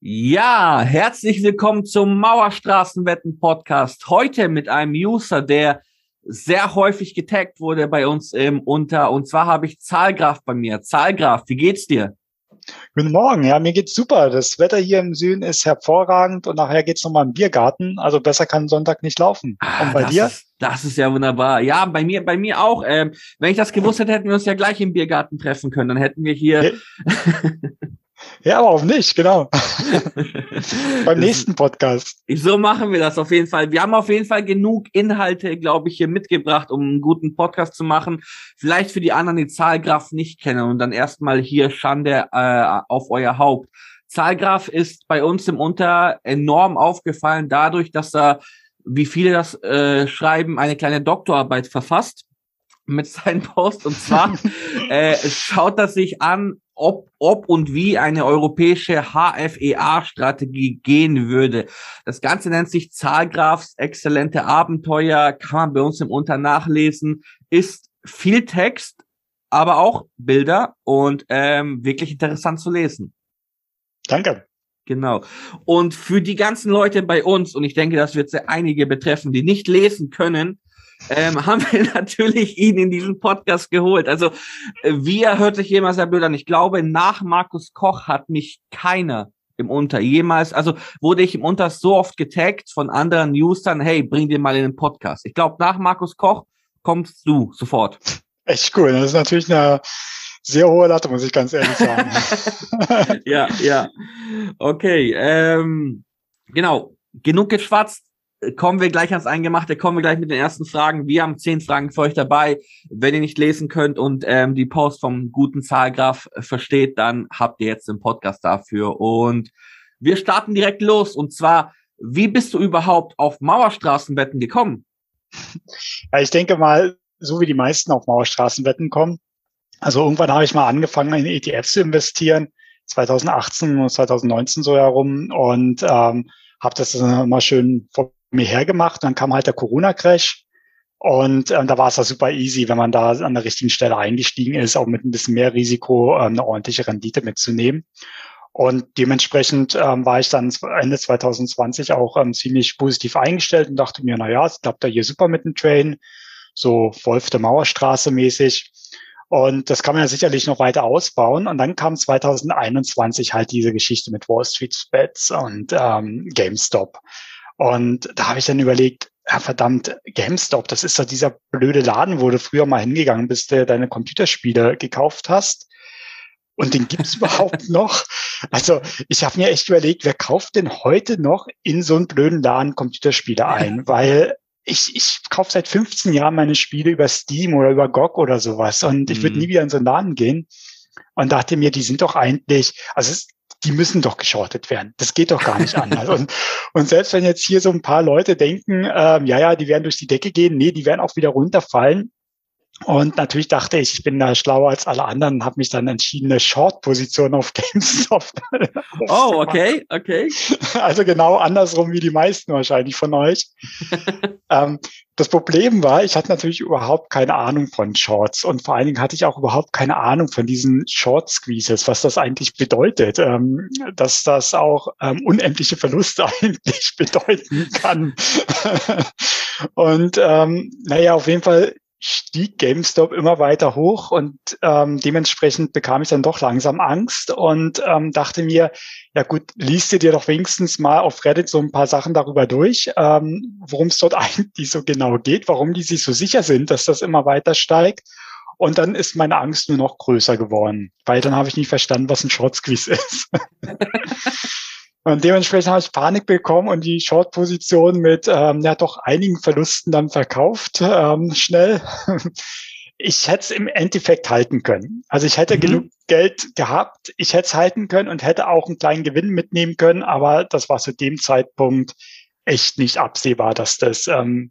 Ja, herzlich willkommen zum Mauerstraßenwetten Podcast. Heute mit einem User, der sehr häufig getaggt wurde bei uns im Unter. Und zwar habe ich Zahlgraf bei mir. Zahlgraf, wie geht's dir? Guten Morgen, ja, mir geht's super. Das Wetter hier im Süden ist hervorragend und nachher geht's nochmal im Biergarten. Also besser kann Sonntag nicht laufen. Ah, und bei das dir? Ist, das ist ja wunderbar. Ja, bei mir, bei mir auch. Ähm, wenn ich das gewusst hätte, hätten wir uns ja gleich im Biergarten treffen können. Dann hätten wir hier. Ja, aber auch nicht, genau. Beim nächsten Podcast. So machen wir das auf jeden Fall. Wir haben auf jeden Fall genug Inhalte, glaube ich, hier mitgebracht, um einen guten Podcast zu machen. Vielleicht für die anderen, die Zahlgraf nicht kennen und dann erstmal hier Schande äh, auf euer Haupt. Zahlgraf ist bei uns im Unter enorm aufgefallen dadurch, dass er, wie viele das äh, schreiben, eine kleine Doktorarbeit verfasst mit seinen Posts. Und zwar äh, schaut er sich an, ob, ob und wie eine europäische HFEA-Strategie gehen würde. Das Ganze nennt sich Zahlgrafs exzellente Abenteuer, kann man bei uns im Unter nachlesen, ist viel Text, aber auch Bilder und ähm, wirklich interessant zu lesen. Danke. Genau. Und für die ganzen Leute bei uns, und ich denke, das wird sehr einige betreffen, die nicht lesen können, ähm, haben wir natürlich ihn in diesen Podcast geholt. Also äh, wir hört sich jemals sehr blöd an. Ich glaube, nach Markus Koch hat mich keiner im Unter jemals, also wurde ich im Unter so oft getaggt von anderen Newsern, hey, bring dir mal in den Podcast. Ich glaube, nach Markus Koch kommst du sofort. Echt cool. Das ist natürlich eine sehr hohe Latte, muss ich ganz ehrlich sagen. ja, ja. Okay. Ähm, genau. Genug geschwatzt kommen wir gleich ans Eingemachte, kommen wir gleich mit den ersten Fragen. Wir haben zehn Fragen für euch dabei. Wenn ihr nicht lesen könnt und ähm, die Post vom guten Zahlgraf versteht, dann habt ihr jetzt den Podcast dafür. Und wir starten direkt los. Und zwar, wie bist du überhaupt auf Mauerstraßenwetten gekommen? Ja, ich denke mal, so wie die meisten auf Mauerstraßenwetten kommen. Also irgendwann habe ich mal angefangen, in ETFs zu investieren, 2018 und 2019 so herum und ähm, habe das dann mal schön vor mir hergemacht. Dann kam halt der Corona-Crash. Und ähm, da war es ja super easy, wenn man da an der richtigen Stelle eingestiegen ist, auch mit ein bisschen mehr Risiko ähm, eine ordentliche Rendite mitzunehmen. Und dementsprechend ähm, war ich dann Ende 2020 auch ähm, ziemlich positiv eingestellt und dachte mir, na ja, es klappt ja hier super mit dem Train, so Wolf der Mauerstraße mäßig. Und das kann man ja sicherlich noch weiter ausbauen. Und dann kam 2021 halt diese Geschichte mit Wall Street Bets und ähm, GameStop. Und da habe ich dann überlegt, ja, verdammt, GameStop, das ist doch dieser blöde Laden, wo du früher mal hingegangen bist, der deine Computerspiele gekauft hast. Und den gibt's überhaupt noch? Also ich habe mir echt überlegt, wer kauft denn heute noch in so einen blöden Laden Computerspiele ein? Weil ich, ich kaufe seit 15 Jahren meine Spiele über Steam oder über GOG oder sowas. Und ich würde mhm. nie wieder in so einen Laden gehen. Und dachte mir, die sind doch eigentlich, also es, die müssen doch geschortet werden. Das geht doch gar nicht anders. und, und selbst wenn jetzt hier so ein paar Leute denken, ähm, ja, ja, die werden durch die Decke gehen, nee, die werden auch wieder runterfallen. Und natürlich dachte ich, ich bin da schlauer als alle anderen und habe mich dann entschieden, eine Short-Position auf GameStop. oh, okay, okay. Also genau andersrum wie die meisten wahrscheinlich von euch. ähm, das Problem war, ich hatte natürlich überhaupt keine Ahnung von Shorts und vor allen Dingen hatte ich auch überhaupt keine Ahnung von diesen Short Squeezes, was das eigentlich bedeutet, ähm, dass das auch ähm, unendliche Verluste eigentlich bedeuten kann. und ähm, naja, auf jeden Fall stieg GameStop immer weiter hoch und ähm, dementsprechend bekam ich dann doch langsam Angst und ähm, dachte mir, ja gut, liest dir doch wenigstens mal auf Reddit so ein paar Sachen darüber durch, ähm, worum es dort eigentlich so genau geht, warum die sich so sicher sind, dass das immer weiter steigt. Und dann ist meine Angst nur noch größer geworden, weil dann habe ich nicht verstanden, was ein Short Squeeze ist. Und dementsprechend habe ich Panik bekommen und die Short-Position mit ähm, ja doch einigen Verlusten dann verkauft, ähm, schnell. Ich hätte es im Endeffekt halten können. Also ich hätte mhm. genug Geld gehabt, ich hätte es halten können und hätte auch einen kleinen Gewinn mitnehmen können, aber das war zu dem Zeitpunkt echt nicht absehbar, dass das ähm,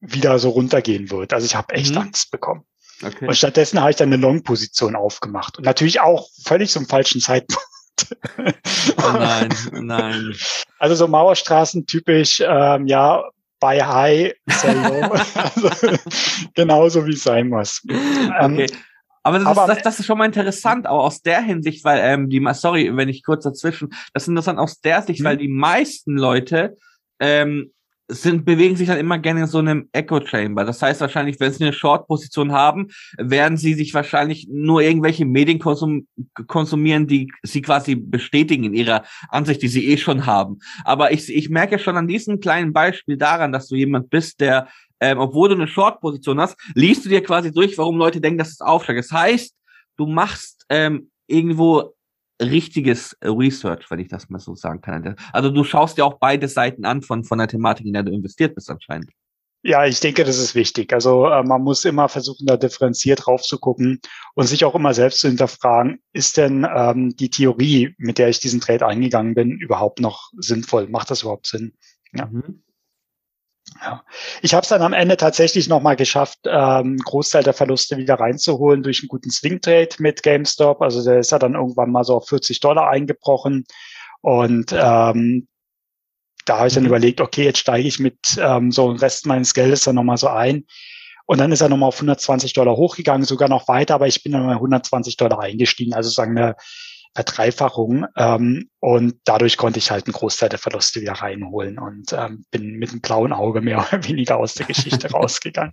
wieder so runtergehen wird. Also ich habe echt mhm. Angst bekommen. Okay. Und stattdessen habe ich dann eine Long-Position aufgemacht. Und natürlich auch völlig zum falschen Zeitpunkt. Oh nein, oh nein. Also so Mauerstraßen typisch, ähm, ja, bei High, sell low. also, genauso wie es sein muss. Ähm, okay. Aber, das, aber ist, das, das, ist schon mal interessant, auch aus der Hinsicht, weil ähm, die, sorry, wenn ich kurz dazwischen, das ist interessant aus der Sicht, mhm. weil die meisten Leute ähm, sind, bewegen sich dann immer gerne in so einem Echo Chamber. Das heißt wahrscheinlich, wenn sie eine Short-Position haben, werden sie sich wahrscheinlich nur irgendwelche Medien konsum konsumieren, die sie quasi bestätigen in ihrer Ansicht, die sie eh schon haben. Aber ich, ich merke schon an diesem kleinen Beispiel daran, dass du jemand bist, der, ähm, obwohl du eine Short-Position hast, liest du dir quasi durch, warum Leute denken, dass es aufsteigt. Das heißt, du machst ähm, irgendwo richtiges Research, wenn ich das mal so sagen kann. Also du schaust dir auch beide Seiten an von, von der Thematik, in der du investiert bist anscheinend. Ja, ich denke, das ist wichtig. Also äh, man muss immer versuchen, da differenziert drauf zu gucken und sich auch immer selbst zu hinterfragen, ist denn ähm, die Theorie, mit der ich diesen Trade eingegangen bin, überhaupt noch sinnvoll? Macht das überhaupt Sinn? Ja. Mhm. Ja. Ich habe es dann am Ende tatsächlich nochmal geschafft, ähm, Großteil der Verluste wieder reinzuholen durch einen guten Swing Trade mit GameStop. Also der ist ja dann irgendwann mal so auf 40 Dollar eingebrochen. Und ähm, da habe ich dann mhm. überlegt, okay, jetzt steige ich mit ähm, so dem Rest meines Geldes dann nochmal so ein. Und dann ist er nochmal auf 120 Dollar hochgegangen, sogar noch weiter, aber ich bin dann mal 120 Dollar eingestiegen. Also sagen eine Verdreifachung. Ähm, und dadurch konnte ich halt einen Großteil der Verluste wieder reinholen und ähm, bin mit einem blauen Auge mehr oder weniger aus der Geschichte rausgegangen.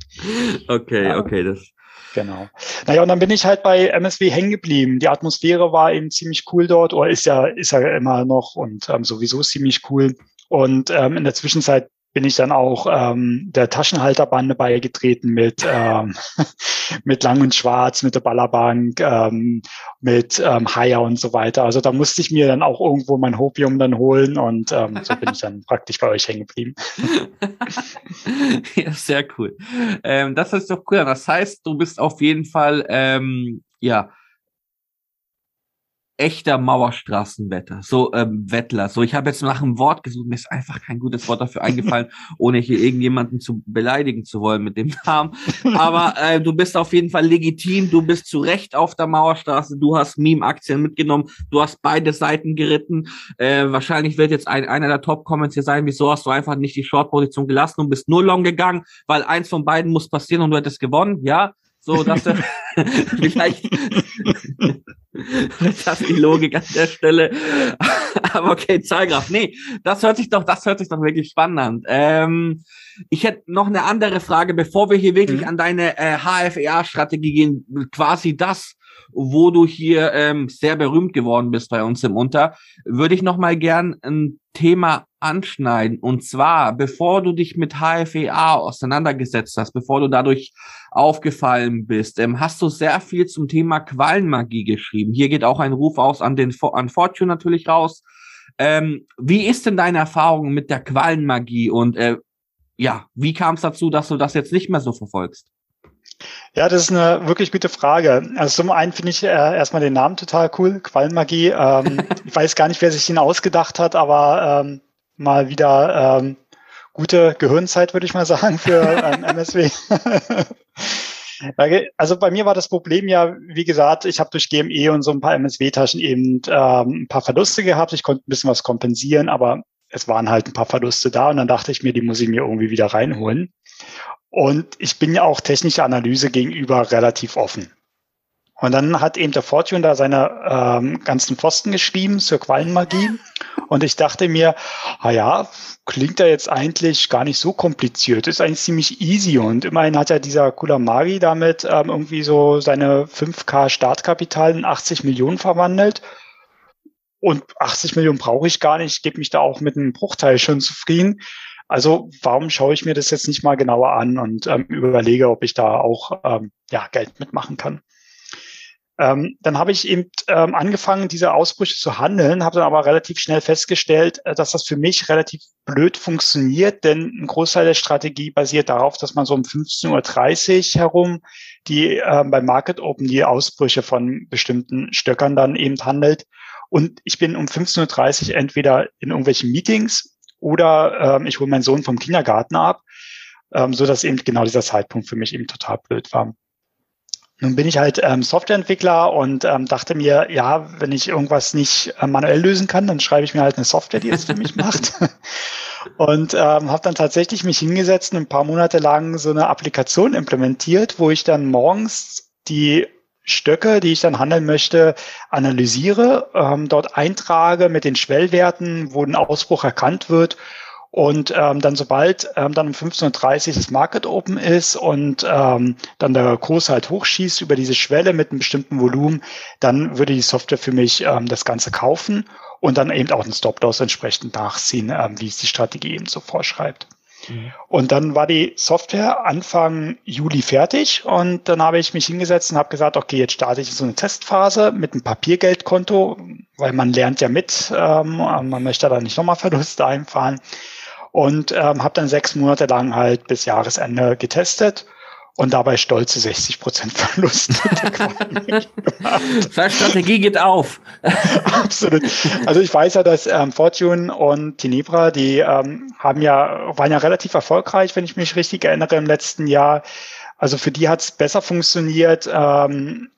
Okay, ja. okay, das. Genau. Naja, und dann bin ich halt bei MSW hängen geblieben. Die Atmosphäre war eben ziemlich cool dort, oder ist ja, ist ja immer noch und ähm, sowieso ziemlich cool. Und ähm, in der Zwischenzeit bin ich dann auch ähm, der Taschenhalterbande beigetreten mit, ähm, mit Lang und Schwarz, mit der Ballerbank, ähm, mit ähm, Haier und so weiter. Also da musste ich mir dann auch irgendwo mein Hopium dann holen und ähm, so bin ich dann praktisch bei euch hängen geblieben. ja, sehr cool. Ähm, das ist doch cool. Das heißt, du bist auf jeden Fall ähm, ja echter Mauerstraßenwetter, so ähm, Wettler. So, ich habe jetzt nach einem Wort gesucht, mir ist einfach kein gutes Wort dafür eingefallen, ohne hier irgendjemanden zu beleidigen zu wollen mit dem Namen. Aber äh, du bist auf jeden Fall legitim, du bist zu Recht auf der Mauerstraße, du hast Meme-Aktien mitgenommen, du hast beide Seiten geritten. Äh, wahrscheinlich wird jetzt ein, einer der Top-Comments hier sein, wieso hast du einfach nicht die Short-Position gelassen und bist nur long gegangen, weil eins von beiden muss passieren und du hättest gewonnen. Ja, so, dass er vielleicht das ist die Logik an der Stelle. Aber okay, Zahlgraf. Nee, das hört sich doch, das hört sich doch wirklich spannend an. Ähm, ich hätte noch eine andere Frage, bevor wir hier wirklich mhm. an deine äh, HFEA-Strategie gehen. Quasi das, wo du hier ähm, sehr berühmt geworden bist bei uns im Unter, würde ich noch mal gern ein Thema anschneiden. Und zwar, bevor du dich mit HFEA auseinandergesetzt hast, bevor du dadurch aufgefallen bist, ähm, hast du sehr viel zum Thema Quallenmagie geschrieben. Hier geht auch ein Ruf aus an den an Fortune natürlich raus. Ähm, wie ist denn deine Erfahrung mit der Quallenmagie und äh, ja, wie kam es dazu, dass du das jetzt nicht mehr so verfolgst? Ja, das ist eine wirklich gute Frage. Also zum einen finde ich äh, erstmal den Namen total cool, Quallenmagie. Ähm, ich weiß gar nicht, wer sich den ausgedacht hat, aber ähm, mal wieder ähm, gute Gehirnzeit, würde ich mal sagen, für ähm, MSW. also bei mir war das Problem ja, wie gesagt, ich habe durch GME und so ein paar MSW-Taschen eben ähm, ein paar Verluste gehabt. Ich konnte ein bisschen was kompensieren, aber es waren halt ein paar Verluste da und dann dachte ich mir, die muss ich mir irgendwie wieder reinholen. Und ich bin ja auch technischer Analyse gegenüber relativ offen. Und dann hat eben der Fortune da seine ähm, ganzen Pfosten geschrieben zur Quallenmagie. Und ich dachte mir, ah ja, klingt da jetzt eigentlich gar nicht so kompliziert. Ist eigentlich ziemlich easy. Und immerhin hat ja dieser Kulamagi damit ähm, irgendwie so seine 5K Startkapital in 80 Millionen verwandelt. Und 80 Millionen brauche ich gar nicht. Ich gebe mich da auch mit einem Bruchteil schon zufrieden. Also warum schaue ich mir das jetzt nicht mal genauer an und ähm, überlege, ob ich da auch ähm, ja, Geld mitmachen kann. Ähm, dann habe ich eben ähm, angefangen, diese Ausbrüche zu handeln, habe dann aber relativ schnell festgestellt, äh, dass das für mich relativ blöd funktioniert, denn ein Großteil der Strategie basiert darauf, dass man so um 15.30 Uhr herum die äh, beim Market Open die Ausbrüche von bestimmten Stöckern dann eben handelt. Und ich bin um 15.30 Uhr entweder in irgendwelchen Meetings oder ähm, ich hole meinen Sohn vom Kindergarten ab, ähm, so dass eben genau dieser Zeitpunkt für mich eben total blöd war. Nun bin ich halt ähm, Softwareentwickler und ähm, dachte mir, ja, wenn ich irgendwas nicht äh, manuell lösen kann, dann schreibe ich mir halt eine Software, die es für mich macht. und ähm, habe dann tatsächlich mich hingesetzt und ein paar Monate lang so eine Applikation implementiert, wo ich dann morgens die Stöcke, die ich dann handeln möchte, analysiere, ähm, dort eintrage mit den Schwellwerten, wo ein Ausbruch erkannt wird und ähm, dann sobald ähm, dann um 15.30 Uhr das Market Open ist und ähm, dann der Kurs halt hochschießt über diese Schwelle mit einem bestimmten Volumen, dann würde die Software für mich ähm, das Ganze kaufen und dann eben auch einen Stop-Loss entsprechend nachziehen, ähm, wie es die Strategie eben so vorschreibt. Mhm. Und dann war die Software Anfang Juli fertig und dann habe ich mich hingesetzt und habe gesagt, okay, jetzt starte ich so eine Testphase mit einem Papiergeldkonto, weil man lernt ja mit, ähm, man möchte da nicht nochmal Verluste einfahren und ähm, habe dann sechs Monate lang halt bis Jahresende getestet und dabei stolze 60 Prozent Verlust. Seine Strategie geht auf. Absolut. Also ich weiß ja, dass ähm, Fortune und Tenebra, die ähm, haben ja, waren ja relativ erfolgreich, wenn ich mich richtig erinnere, im letzten Jahr. Also für die hat es besser funktioniert. Ähm,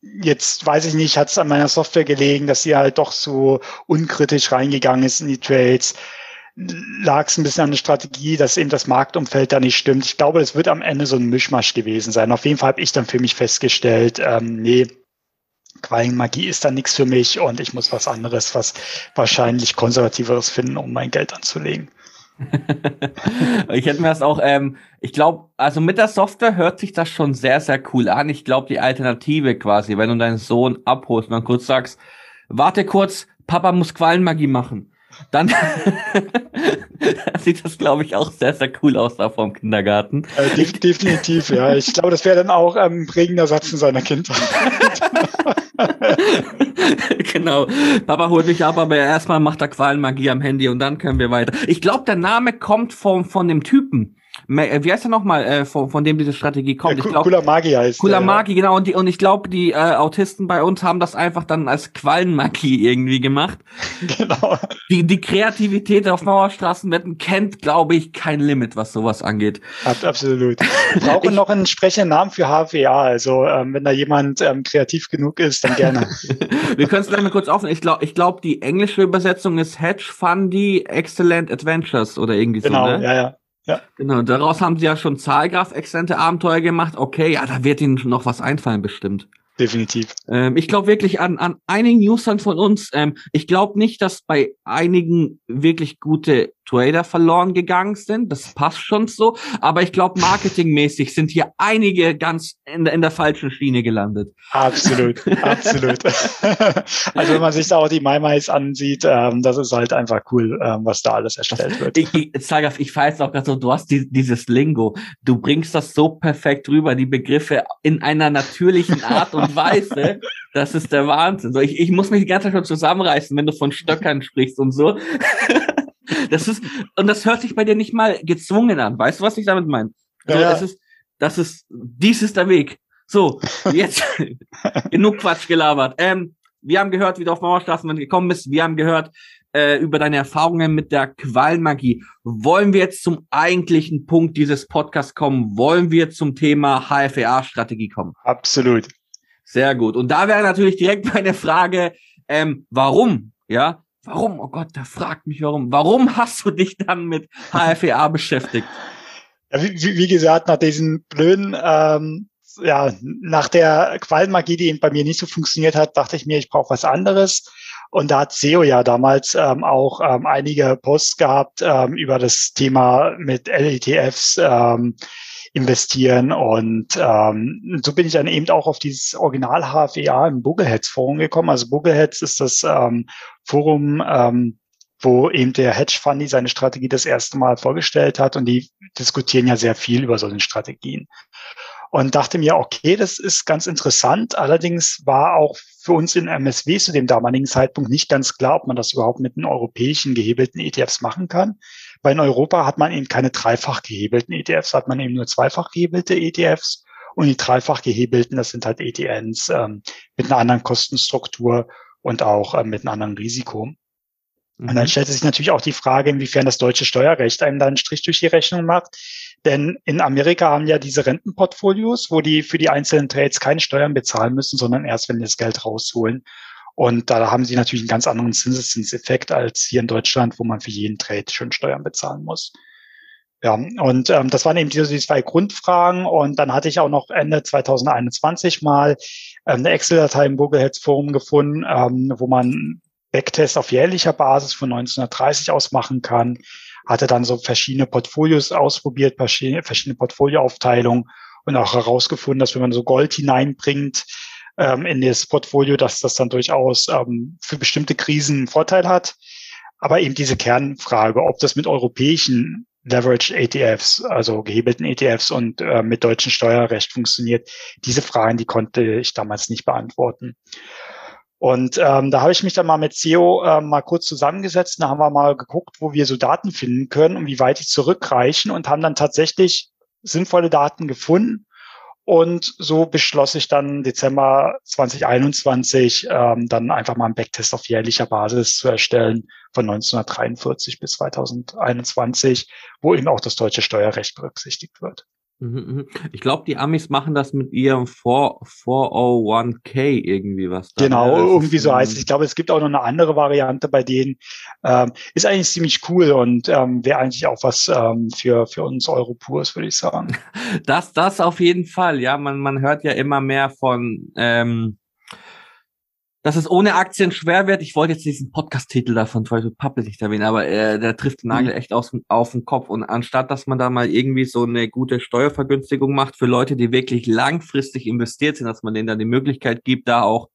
jetzt weiß ich nicht, hat es an meiner Software gelegen, dass sie halt doch so unkritisch reingegangen ist in die Trades lag es ein bisschen an der Strategie, dass eben das Marktumfeld da nicht stimmt. Ich glaube, es wird am Ende so ein Mischmasch gewesen sein. Auf jeden Fall habe ich dann für mich festgestellt, ähm, nee, Quallenmagie ist da nichts für mich und ich muss was anderes, was wahrscheinlich konservativeres finden, um mein Geld anzulegen. ich hätte mir das auch, ähm, ich glaube, also mit der Software hört sich das schon sehr, sehr cool an. Ich glaube, die Alternative quasi, wenn du deinen Sohn abholst und dann kurz sagst, warte kurz, Papa muss Quallenmagie machen dann sieht das, glaube ich, auch sehr, sehr cool aus da vom Kindergarten. Äh, de definitiv, ja. Ich glaube, das wäre dann auch ein ähm, prägender Satz in seiner Kindheit. genau. Papa holt mich ab, aber erstmal macht er Qualenmagie am Handy und dann können wir weiter. Ich glaube, der Name kommt vom, von dem Typen. Äh, wie heißt er nochmal, äh, von, von dem diese Strategie kommt? Ja, ich glaub, Cooler Magi heißt Cooler Magi, genau. Und, die, und ich glaube, die äh, Autisten bei uns haben das einfach dann als Quallenmagie irgendwie gemacht. Genau. Die, die Kreativität auf Mauerstraßenwetten kennt, glaube ich, kein Limit, was sowas angeht. Absolut. Wir brauchen noch einen entsprechenden Namen für HWA. Also, ähm, wenn da jemand ähm, kreativ genug ist, dann gerne. Wir können es gleich mal kurz aufnehmen. Ich glaube, ich glaub, die englische Übersetzung ist Hedge Fundy Excellent Adventures oder irgendwie genau, so. Genau, ne? ja, ja. Ja. Genau, daraus haben sie ja schon Zahlgraf exzellente Abenteuer gemacht. Okay, ja, da wird ihnen noch was einfallen, bestimmt. Definitiv. Ähm, ich glaube wirklich an, an einigen Usern von uns, ähm, ich glaube nicht, dass bei einigen wirklich gute Trader verloren gegangen sind. Das passt schon so. Aber ich glaube, marketingmäßig sind hier einige ganz in, in der falschen Schiene gelandet. Absolut, absolut. also wenn man sich da auch die MyMais ansieht, ähm, das ist halt einfach cool, ähm, was da alles erstellt wird. Ich, ich, Zagaf, ich weiß auch gerade so, du hast die, dieses Lingo. Du bringst das so perfekt rüber, die Begriffe in einer natürlichen Art und Weise. Das ist der Wahnsinn. So, ich, ich muss mich die ganze Zeit schon zusammenreißen, wenn du von Stöckern sprichst und so. Das ist, und das hört sich bei dir nicht mal gezwungen an. Weißt du, was ich damit meine? So, ja. es ist, das ist, dies ist der Weg. So, jetzt genug Quatsch gelabert. Ähm, wir haben gehört, wie du auf Mauerstraßen gekommen bist. Wir haben gehört äh, über deine Erfahrungen mit der Qualmagie. Wollen wir jetzt zum eigentlichen Punkt dieses Podcasts kommen? Wollen wir zum Thema HFA-Strategie kommen? Absolut. Sehr gut. Und da wäre natürlich direkt meine Frage, ähm, warum? Ja, Warum? Oh Gott, der fragt mich warum. Warum hast du dich dann mit HFEA beschäftigt? Ja, wie, wie, gesagt, nach diesen blöden, ähm, ja, nach der Quallenmagie, die bei mir nicht so funktioniert hat, dachte ich mir, ich brauche was anderes. Und da hat SEO ja damals ähm, auch ähm, einige Posts gehabt ähm, über das Thema mit LETFs. Ähm, investieren. Und ähm, so bin ich dann eben auch auf dieses Original HFEA im Buggleheads Forum gekommen. Also Buggleheads ist das ähm, Forum, ähm, wo eben der Hedge Fundy seine Strategie das erste Mal vorgestellt hat und die diskutieren ja sehr viel über solche Strategien. Und dachte mir, okay, das ist ganz interessant. Allerdings war auch für uns in MSW zu dem damaligen Zeitpunkt nicht ganz klar, ob man das überhaupt mit den europäischen gehebelten ETFs machen kann. Weil in Europa hat man eben keine dreifach gehebelten ETFs, hat man eben nur zweifach gehebelte ETFs. Und die dreifach gehebelten, das sind halt ETNs ähm, mit einer anderen Kostenstruktur und auch äh, mit einem anderen Risiko. Mhm. Und dann mhm. stellt sich natürlich auch die Frage, inwiefern das deutsche Steuerrecht einem da einen Strich durch die Rechnung macht. Denn in Amerika haben ja diese Rentenportfolios, wo die für die einzelnen Trades keine Steuern bezahlen müssen, sondern erst, wenn die das Geld rausholen. Und da haben sie natürlich einen ganz anderen Zinseszinseffekt als hier in Deutschland, wo man für jeden Trade schon Steuern bezahlen muss. Ja, und ähm, das waren eben diese, die zwei Grundfragen. Und dann hatte ich auch noch Ende 2021 mal ähm, eine Excel-Datei im Google Heads Forum gefunden, ähm, wo man Backtests auf jährlicher Basis von 1930 aus machen kann. Hatte dann so verschiedene Portfolios ausprobiert, verschiedene, verschiedene Portfolioaufteilungen und auch herausgefunden, dass wenn man so Gold hineinbringt ähm, in das Portfolio, dass das dann durchaus ähm, für bestimmte Krisen einen Vorteil hat. Aber eben diese Kernfrage, ob das mit europäischen Leveraged ETFs, also gehebelten ETFs und äh, mit deutschem Steuerrecht funktioniert. Diese Fragen, die konnte ich damals nicht beantworten. Und ähm, da habe ich mich dann mal mit CEO äh, mal kurz zusammengesetzt. Da haben wir mal geguckt, wo wir so Daten finden können und wie weit die zurückreichen und haben dann tatsächlich sinnvolle Daten gefunden und so beschloss ich dann Dezember 2021 ähm, dann einfach mal einen Backtest auf jährlicher Basis zu erstellen von 1943 bis 2021, wo eben auch das deutsche Steuerrecht berücksichtigt wird. Mhm, mhm. Ich glaube, die Amis machen das mit ihrem 401k irgendwie was. Da. Genau, ja, irgendwie so heißt es. Ich glaube, es gibt auch noch eine andere Variante bei denen. Ähm, ist eigentlich ziemlich cool und ähm, wäre eigentlich auch was ähm, für, für uns Europurs, würde ich sagen. Das, das auf jeden Fall. Ja, man, man hört ja immer mehr von, ähm, dass es ohne Aktien schwer wird. Ich wollte jetzt diesen Podcast-Titel davon Try to Public nicht erwähnen, aber äh, der trifft den Nagel mhm. echt aus, auf den Kopf. Und anstatt, dass man da mal irgendwie so eine gute Steuervergünstigung macht für Leute, die wirklich langfristig investiert sind, dass man denen dann die Möglichkeit gibt, da auch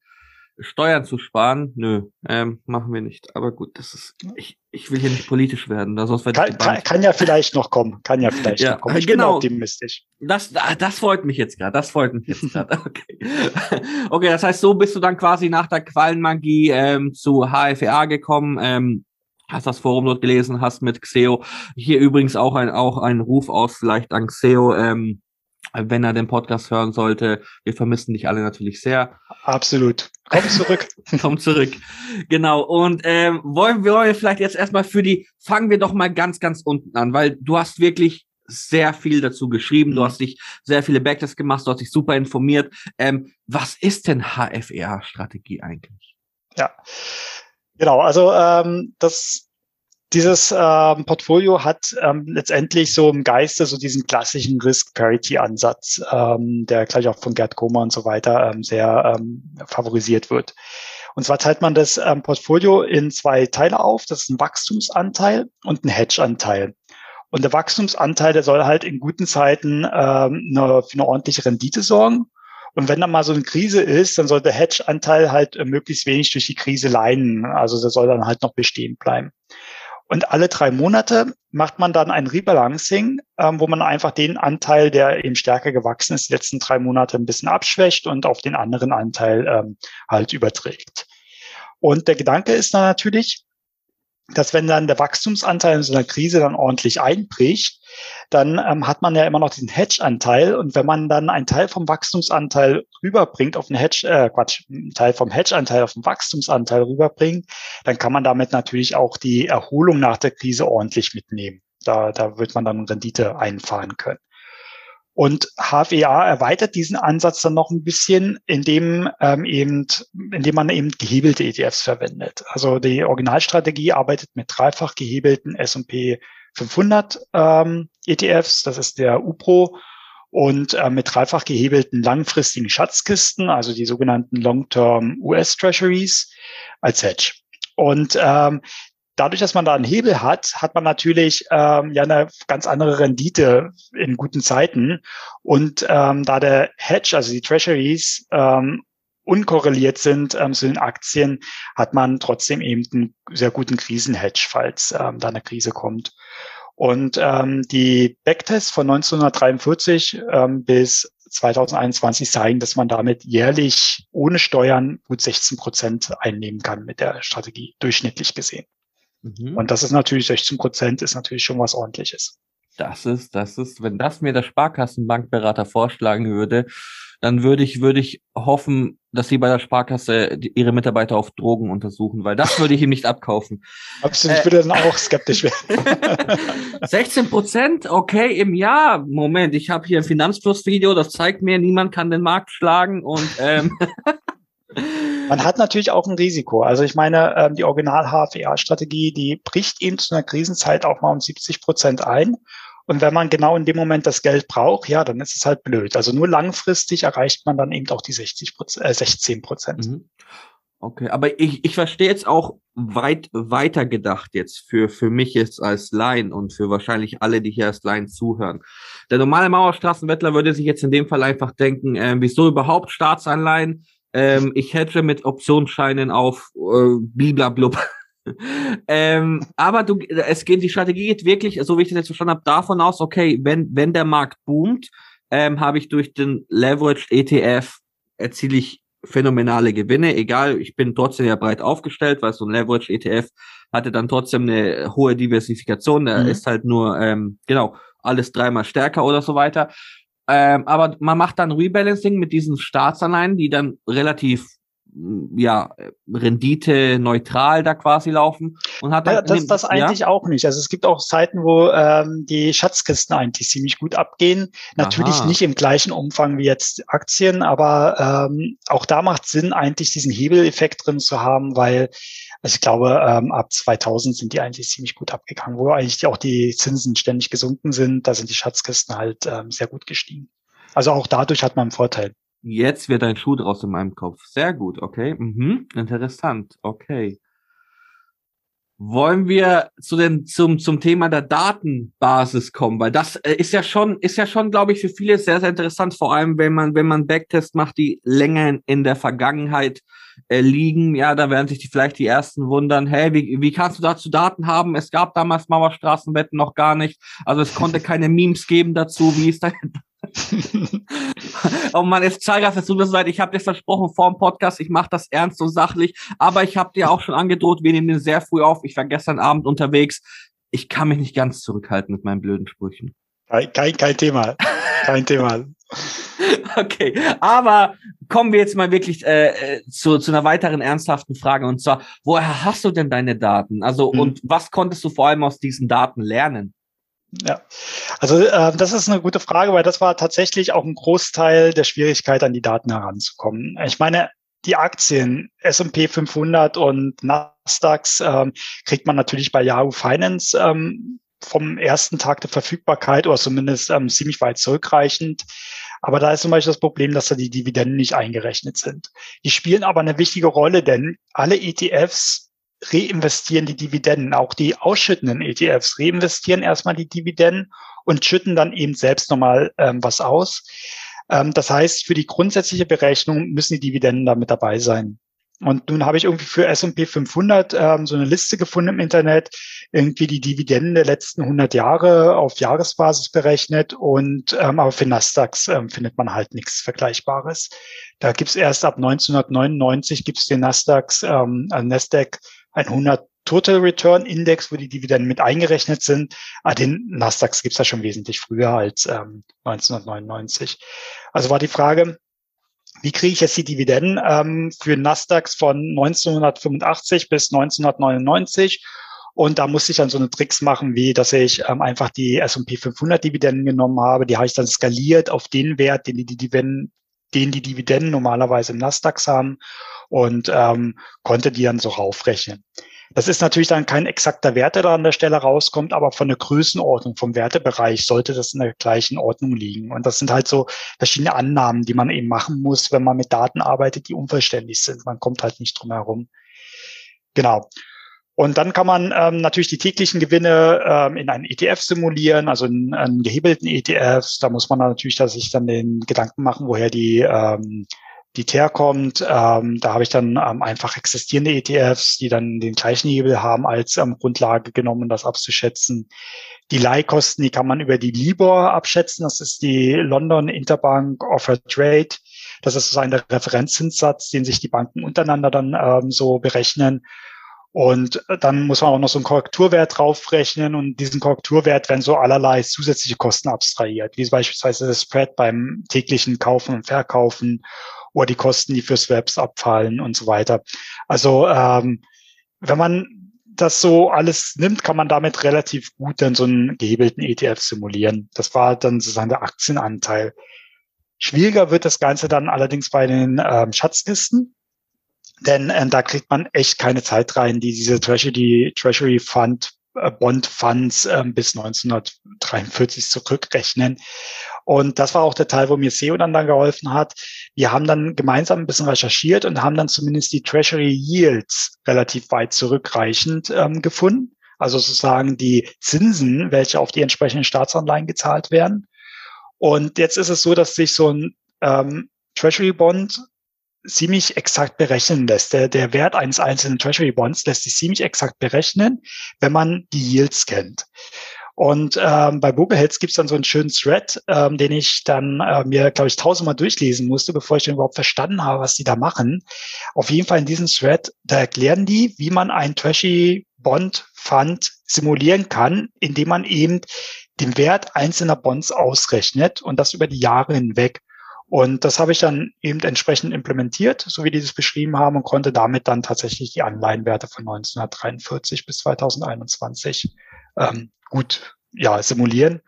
Steuern zu sparen, nö, ähm, machen wir nicht. Aber gut, das ist, ich, ich will hier nicht politisch werden, da sonst kann, kann, kann ja vielleicht noch kommen, kann ja vielleicht ja, noch kommen. Ich genau. bin optimistisch. Das, das freut mich jetzt gerade, das freut mich jetzt gerade. Okay. okay, das heißt, so bist du dann quasi nach der Quallenmagie ähm, zu HFA gekommen. Ähm, hast das Forum dort gelesen, hast mit Xeo hier übrigens auch ein auch ein Ruf aus vielleicht an Xeo. Ähm, wenn er den Podcast hören sollte. Wir vermissen dich alle natürlich sehr. Absolut. Komm zurück. Komm zurück. Genau. Und ähm, wollen wir vielleicht jetzt erstmal für die, fangen wir doch mal ganz, ganz unten an, weil du hast wirklich sehr viel dazu geschrieben, du mhm. hast dich sehr viele Backtests gemacht, du hast dich super informiert. Ähm, was ist denn HFR-Strategie eigentlich? Ja, genau. Also ähm, das dieses ähm, Portfolio hat ähm, letztendlich so im Geiste so diesen klassischen Risk-Parity-Ansatz, ähm, der gleich auch von Gerd Kommer und so weiter ähm, sehr ähm, favorisiert wird. Und zwar teilt man das ähm, Portfolio in zwei Teile auf. Das ist ein Wachstumsanteil und ein Hedge-Anteil. Und der Wachstumsanteil, der soll halt in guten Zeiten ähm, eine, für eine ordentliche Rendite sorgen. Und wenn dann mal so eine Krise ist, dann soll der Hedge-Anteil halt äh, möglichst wenig durch die Krise leiden. Also der soll dann halt noch bestehen bleiben. Und alle drei Monate macht man dann ein Rebalancing, ähm, wo man einfach den Anteil, der eben stärker gewachsen ist, die letzten drei Monate ein bisschen abschwächt und auf den anderen Anteil ähm, halt überträgt. Und der Gedanke ist dann natürlich, dass wenn dann der Wachstumsanteil in so einer Krise dann ordentlich einbricht, dann ähm, hat man ja immer noch diesen Hedge-Anteil. Und wenn man dann einen Teil vom Wachstumsanteil rüberbringt auf den Hedge, äh, Quatsch, einen Teil vom Hedge-Anteil auf den Wachstumsanteil rüberbringt, dann kann man damit natürlich auch die Erholung nach der Krise ordentlich mitnehmen. Da, da wird man dann Rendite einfahren können. Und HFEA erweitert diesen Ansatz dann noch ein bisschen, indem, ähm, eben, indem man eben gehebelte ETFs verwendet. Also die Originalstrategie arbeitet mit dreifach gehebelten S&P 500 ähm, ETFs. Das ist der UPRO und äh, mit dreifach gehebelten langfristigen Schatzkisten, also die sogenannten Long-Term US Treasuries als Hedge. Und ähm, dadurch, dass man da einen Hebel hat, hat man natürlich ähm, ja eine ganz andere Rendite in guten Zeiten. Und ähm, da der Hedge, also die Treasuries, ähm, unkorreliert sind ähm, zu den Aktien, hat man trotzdem eben einen sehr guten Krisenhedge, falls ähm, da eine Krise kommt. Und ähm, die Backtests von 1943 ähm, bis 2021 zeigen, dass man damit jährlich ohne Steuern gut 16 Prozent einnehmen kann mit der Strategie, durchschnittlich gesehen. Mhm. Und das ist natürlich 16 Prozent, ist natürlich schon was ordentliches. Das ist, das ist, wenn das mir der Sparkassenbankberater vorschlagen würde, dann würde ich, würde ich hoffen, dass sie bei der Sparkasse ihre Mitarbeiter auf Drogen untersuchen, weil das würde ich ihm nicht abkaufen. Absolut, ich würde dann auch skeptisch werden. 16 Prozent, okay, im Jahr. Moment, ich habe hier ein Finanzflussvideo, das zeigt mir, niemand kann den Markt schlagen und ähm, Man hat natürlich auch ein Risiko. Also ich meine, ähm, die Original-HFEA-Strategie, die bricht eben zu einer Krisenzeit auch mal um 70 Prozent ein. Und wenn man genau in dem Moment das Geld braucht, ja, dann ist es halt blöd. Also nur langfristig erreicht man dann eben auch die 60 Prozent, äh, 16 Prozent. Mhm. Okay, aber ich, ich verstehe jetzt auch weit weiter gedacht jetzt für, für mich jetzt als Laien und für wahrscheinlich alle, die hier als Laien zuhören. Der normale Mauerstraßenwettler würde sich jetzt in dem Fall einfach denken, äh, wieso überhaupt Staatsanleihen? Ähm, ich hätte mit Optionsscheinen auf äh, bliblablub. ähm, aber du, es geht, die Strategie geht wirklich, so wie ich das jetzt verstanden habe, davon aus, okay, wenn, wenn der Markt boomt, ähm, habe ich durch den Leveraged ETF erziele ich phänomenale Gewinne, egal, ich bin trotzdem ja breit aufgestellt, weil so ein Leverage ETF hatte dann trotzdem eine hohe Diversifikation, der mhm. ist halt nur, ähm, genau, alles dreimal stärker oder so weiter. Ähm, aber man macht dann Rebalancing mit diesen Staatsanleihen, die dann relativ ja, Rendite neutral da quasi laufen und hat ja, das, das eigentlich ja? auch nicht. Also es gibt auch Zeiten, wo ähm, die Schatzkisten eigentlich ziemlich gut abgehen. Natürlich Aha. nicht im gleichen Umfang wie jetzt Aktien, aber ähm, auch da macht Sinn, eigentlich diesen Hebeleffekt drin zu haben, weil also ich glaube, ähm, ab 2000 sind die eigentlich ziemlich gut abgegangen, wo eigentlich auch die Zinsen ständig gesunken sind. Da sind die Schatzkisten halt ähm, sehr gut gestiegen. Also auch dadurch hat man einen Vorteil. Jetzt wird ein Schuh draus in meinem Kopf. Sehr gut, okay. Mhm. Interessant, okay. Wollen wir zu den, zum, zum Thema der Datenbasis kommen? Weil das äh, ist ja schon, ist ja schon, glaube ich, für viele sehr, sehr interessant. Vor allem, wenn man, wenn man Backtest macht, die länger in der Vergangenheit äh, liegen. Ja, da werden sich die vielleicht die ersten wundern. Hey, wie, wie kannst du dazu Daten haben? Es gab damals Mauerstraßenwetten noch gar nicht. Also es konnte keine Memes geben dazu. Wie ist dein, oh man, es Zahlgast, dass du das seid. Ich habe dir versprochen vor dem Podcast, ich mache das ernst und sachlich. Aber ich habe dir auch schon angedroht, wir nehmen den sehr früh auf. Ich war gestern Abend unterwegs. Ich kann mich nicht ganz zurückhalten mit meinen blöden Sprüchen. Kein, kein, kein Thema. Kein Thema. okay, aber kommen wir jetzt mal wirklich äh, äh, zu, zu einer weiteren ernsthaften Frage. Und zwar, woher hast du denn deine Daten? Also, hm. und was konntest du vor allem aus diesen Daten lernen? Ja, also äh, das ist eine gute Frage, weil das war tatsächlich auch ein Großteil der Schwierigkeit, an die Daten heranzukommen. Ich meine, die Aktien S&P 500 und Nasdaq ähm, kriegt man natürlich bei Yahoo Finance ähm, vom ersten Tag der Verfügbarkeit oder zumindest ähm, ziemlich weit zurückreichend. Aber da ist zum Beispiel das Problem, dass da die Dividenden nicht eingerechnet sind. Die spielen aber eine wichtige Rolle, denn alle ETFs reinvestieren die Dividenden. Auch die ausschüttenden ETFs reinvestieren erstmal die Dividenden und schütten dann eben selbst nochmal ähm, was aus. Ähm, das heißt, für die grundsätzliche Berechnung müssen die Dividenden da mit dabei sein. Und nun habe ich irgendwie für S&P 500 ähm, so eine Liste gefunden im Internet, irgendwie die Dividenden der letzten 100 Jahre auf Jahresbasis berechnet und ähm, aber für Nasdaq ähm, findet man halt nichts Vergleichbares. Da gibt's erst ab 1999 gibt's den Nasdaq, ähm, äh, Nasdaq 100 Total Return Index, wo die Dividenden mit eingerechnet sind. Ah, den Nasdaq gibt's ja schon wesentlich früher als ähm, 1999. Also war die Frage, wie kriege ich jetzt die Dividenden ähm, für Nasdaq von 1985 bis 1999? Und da musste ich dann so eine Tricks machen, wie dass ich ähm, einfach die S&P 500 Dividenden genommen habe. Die habe ich dann skaliert auf den Wert, den die Dividenden, den die Dividenden normalerweise im Nasdaq haben und ähm, konnte die dann so raufrechnen. Das ist natürlich dann kein exakter Wert, der da an der Stelle rauskommt, aber von der Größenordnung, vom Wertebereich sollte das in der gleichen Ordnung liegen. Und das sind halt so verschiedene Annahmen, die man eben machen muss, wenn man mit Daten arbeitet, die unvollständig sind. Man kommt halt nicht drum herum. Genau. Und dann kann man ähm, natürlich die täglichen Gewinne ähm, in einen ETF simulieren, also in einen gehebelten ETF. Da muss man natürlich da sich dann den Gedanken machen, woher die ähm, die TER kommt. Ähm, da habe ich dann ähm, einfach existierende ETFs, die dann den gleichen Hebel haben, als ähm, Grundlage genommen, das abzuschätzen. Die Leihkosten, die kann man über die LIBOR abschätzen. Das ist die London Interbank Offer Trade. Das ist so ein Referenzzinssatz, den sich die Banken untereinander dann ähm, so berechnen. Und dann muss man auch noch so einen Korrekturwert draufrechnen und diesen Korrekturwert werden so allerlei zusätzliche Kosten abstrahiert, wie beispielsweise das Spread beim täglichen Kaufen und Verkaufen oder die Kosten, die für Swaps abfallen und so weiter. Also ähm, wenn man das so alles nimmt, kann man damit relativ gut dann so einen gehebelten ETF simulieren. Das war dann sozusagen der Aktienanteil. Schwieriger wird das Ganze dann allerdings bei den ähm, Schatzlisten, denn äh, da kriegt man echt keine Zeit rein, die diese Treasury, Treasury Fund, äh, Bond Funds äh, bis 1900 1943 zurückrechnen. Und das war auch der Teil, wo mir SEO dann, dann geholfen hat. Wir haben dann gemeinsam ein bisschen recherchiert und haben dann zumindest die Treasury Yields relativ weit zurückreichend ähm, gefunden. Also sozusagen die Zinsen, welche auf die entsprechenden Staatsanleihen gezahlt werden. Und jetzt ist es so, dass sich so ein ähm, Treasury Bond ziemlich exakt berechnen lässt. Der, der Wert eines einzelnen Treasury Bonds lässt sich ziemlich exakt berechnen, wenn man die Yields kennt. Und ähm, bei Bubbleheads gibt es dann so einen schönen Thread, ähm, den ich dann äh, mir, glaube ich, tausendmal durchlesen musste, bevor ich dann überhaupt verstanden habe, was die da machen. Auf jeden Fall in diesem Thread, da erklären die, wie man ein Trashy Bond Fund simulieren kann, indem man eben den Wert einzelner Bonds ausrechnet und das über die Jahre hinweg. Und das habe ich dann eben entsprechend implementiert, so wie die das beschrieben haben und konnte damit dann tatsächlich die Anleihenwerte von 1943 bis 2021 ähm, gut ja, simulieren.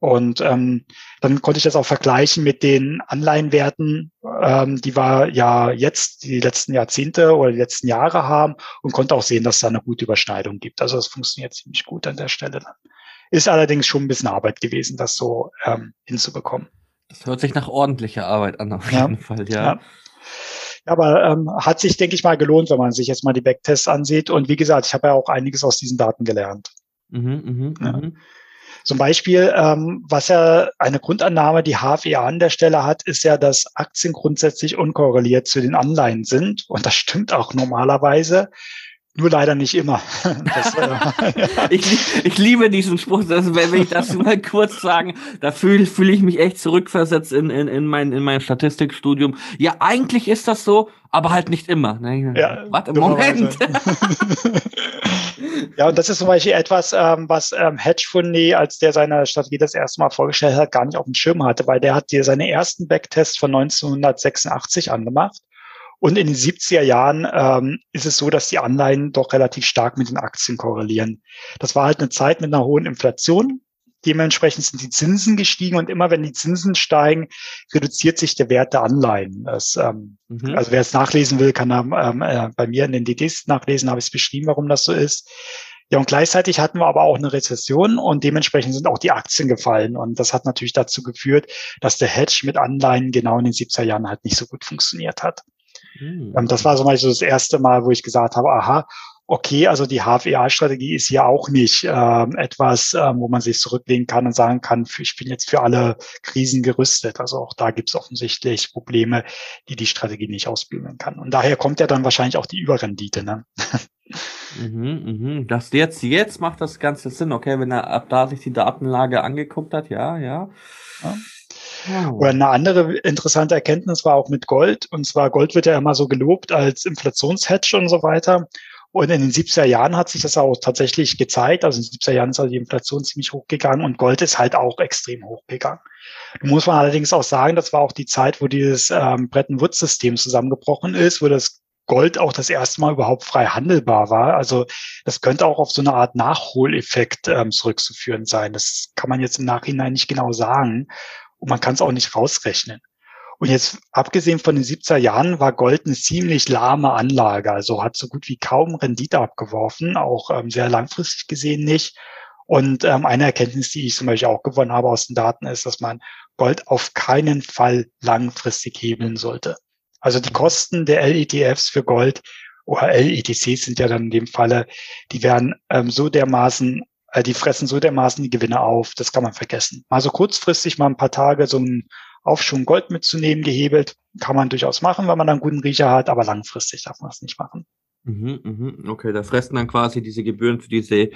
Und ähm, dann konnte ich das auch vergleichen mit den Anleihenwerten, ähm, die wir ja jetzt die letzten Jahrzehnte oder die letzten Jahre haben und konnte auch sehen, dass es da eine gute Überschneidung gibt. Also das funktioniert ziemlich gut an der Stelle. Ist allerdings schon ein bisschen Arbeit gewesen, das so ähm, hinzubekommen. Das hört sich nach ordentlicher Arbeit an, auf jeden ja. Fall, ja. ja. Aber ähm, hat sich, denke ich mal, gelohnt, wenn man sich jetzt mal die Backtests ansieht. Und wie gesagt, ich habe ja auch einiges aus diesen Daten gelernt. Mhm, mh, ja. mh. Zum Beispiel, ähm, was ja eine Grundannahme, die HFEA an der Stelle hat, ist ja, dass Aktien grundsätzlich unkorreliert zu den Anleihen sind. Und das stimmt auch normalerweise. Nur leider nicht immer. Das, äh, ich, ich liebe diesen Spruch, das, wenn ich das mal kurz sagen, da fühle fühl ich mich echt zurückversetzt in, in, in, mein, in mein Statistikstudium. Ja, eigentlich ist das so, aber halt nicht immer. Ne? Ja, Warte, Moment. ja, und das ist zum Beispiel etwas, ähm, was ähm, Hedgefundi, als der seine Strategie das erste Mal vorgestellt hat, gar nicht auf dem Schirm hatte, weil der hat dir seine ersten Backtests von 1986 angemacht und in den 70er Jahren ähm, ist es so, dass die Anleihen doch relativ stark mit den Aktien korrelieren. Das war halt eine Zeit mit einer hohen Inflation. Dementsprechend sind die Zinsen gestiegen und immer wenn die Zinsen steigen, reduziert sich der Wert der Anleihen. Das, ähm, mhm. Also wer es nachlesen will, kann ähm, äh, bei mir in den DDs nachlesen, habe ich es beschrieben, warum das so ist. Ja, und gleichzeitig hatten wir aber auch eine Rezession und dementsprechend sind auch die Aktien gefallen. Und das hat natürlich dazu geführt, dass der Hedge mit Anleihen genau in den 70er Jahren halt nicht so gut funktioniert hat. Mhm. Das war zum Beispiel das erste Mal, wo ich gesagt habe, aha, okay, also die HFEA-Strategie ist ja auch nicht ähm, etwas, ähm, wo man sich zurücklegen kann und sagen kann, ich bin jetzt für alle Krisen gerüstet. Also auch da gibt es offensichtlich Probleme, die die Strategie nicht ausbügeln kann. Und daher kommt ja dann wahrscheinlich auch die Überrendite. Ne? Mhm, mhm. Das jetzt, jetzt macht das Ganze Sinn, okay, wenn er ab da sich die Datenlage angeguckt hat, ja, ja. ja. Oder eine andere interessante Erkenntnis war auch mit Gold. Und zwar Gold wird ja immer so gelobt als Inflationshedge und so weiter. Und in den 70er Jahren hat sich das auch tatsächlich gezeigt. Also in den 70er Jahren ist also die Inflation ziemlich hochgegangen und Gold ist halt auch extrem hochgegangen. Da muss man allerdings auch sagen, das war auch die Zeit, wo dieses ähm, Bretton Woods-System zusammengebrochen ist, wo das Gold auch das erste Mal überhaupt frei handelbar war. Also das könnte auch auf so eine Art Nachholeffekt ähm, zurückzuführen sein. Das kann man jetzt im Nachhinein nicht genau sagen. Und man kann es auch nicht rausrechnen. Und jetzt, abgesehen von den 70er Jahren, war Gold eine ziemlich lahme Anlage. Also hat so gut wie kaum Rendite abgeworfen, auch ähm, sehr langfristig gesehen nicht. Und ähm, eine Erkenntnis, die ich zum Beispiel auch gewonnen habe aus den Daten, ist, dass man Gold auf keinen Fall langfristig hebeln sollte. Also die Kosten der LETFs für Gold oder LETCs sind ja dann in dem Falle, die werden ähm, so dermaßen die fressen so dermaßen die Gewinne auf, das kann man vergessen. Also kurzfristig mal ein paar Tage so einen Aufschwung Gold mitzunehmen, gehebelt, kann man durchaus machen, wenn man dann einen guten Riecher hat, aber langfristig darf man das nicht machen. Mhm, mhm. Okay, da fressen dann quasi diese Gebühren für diese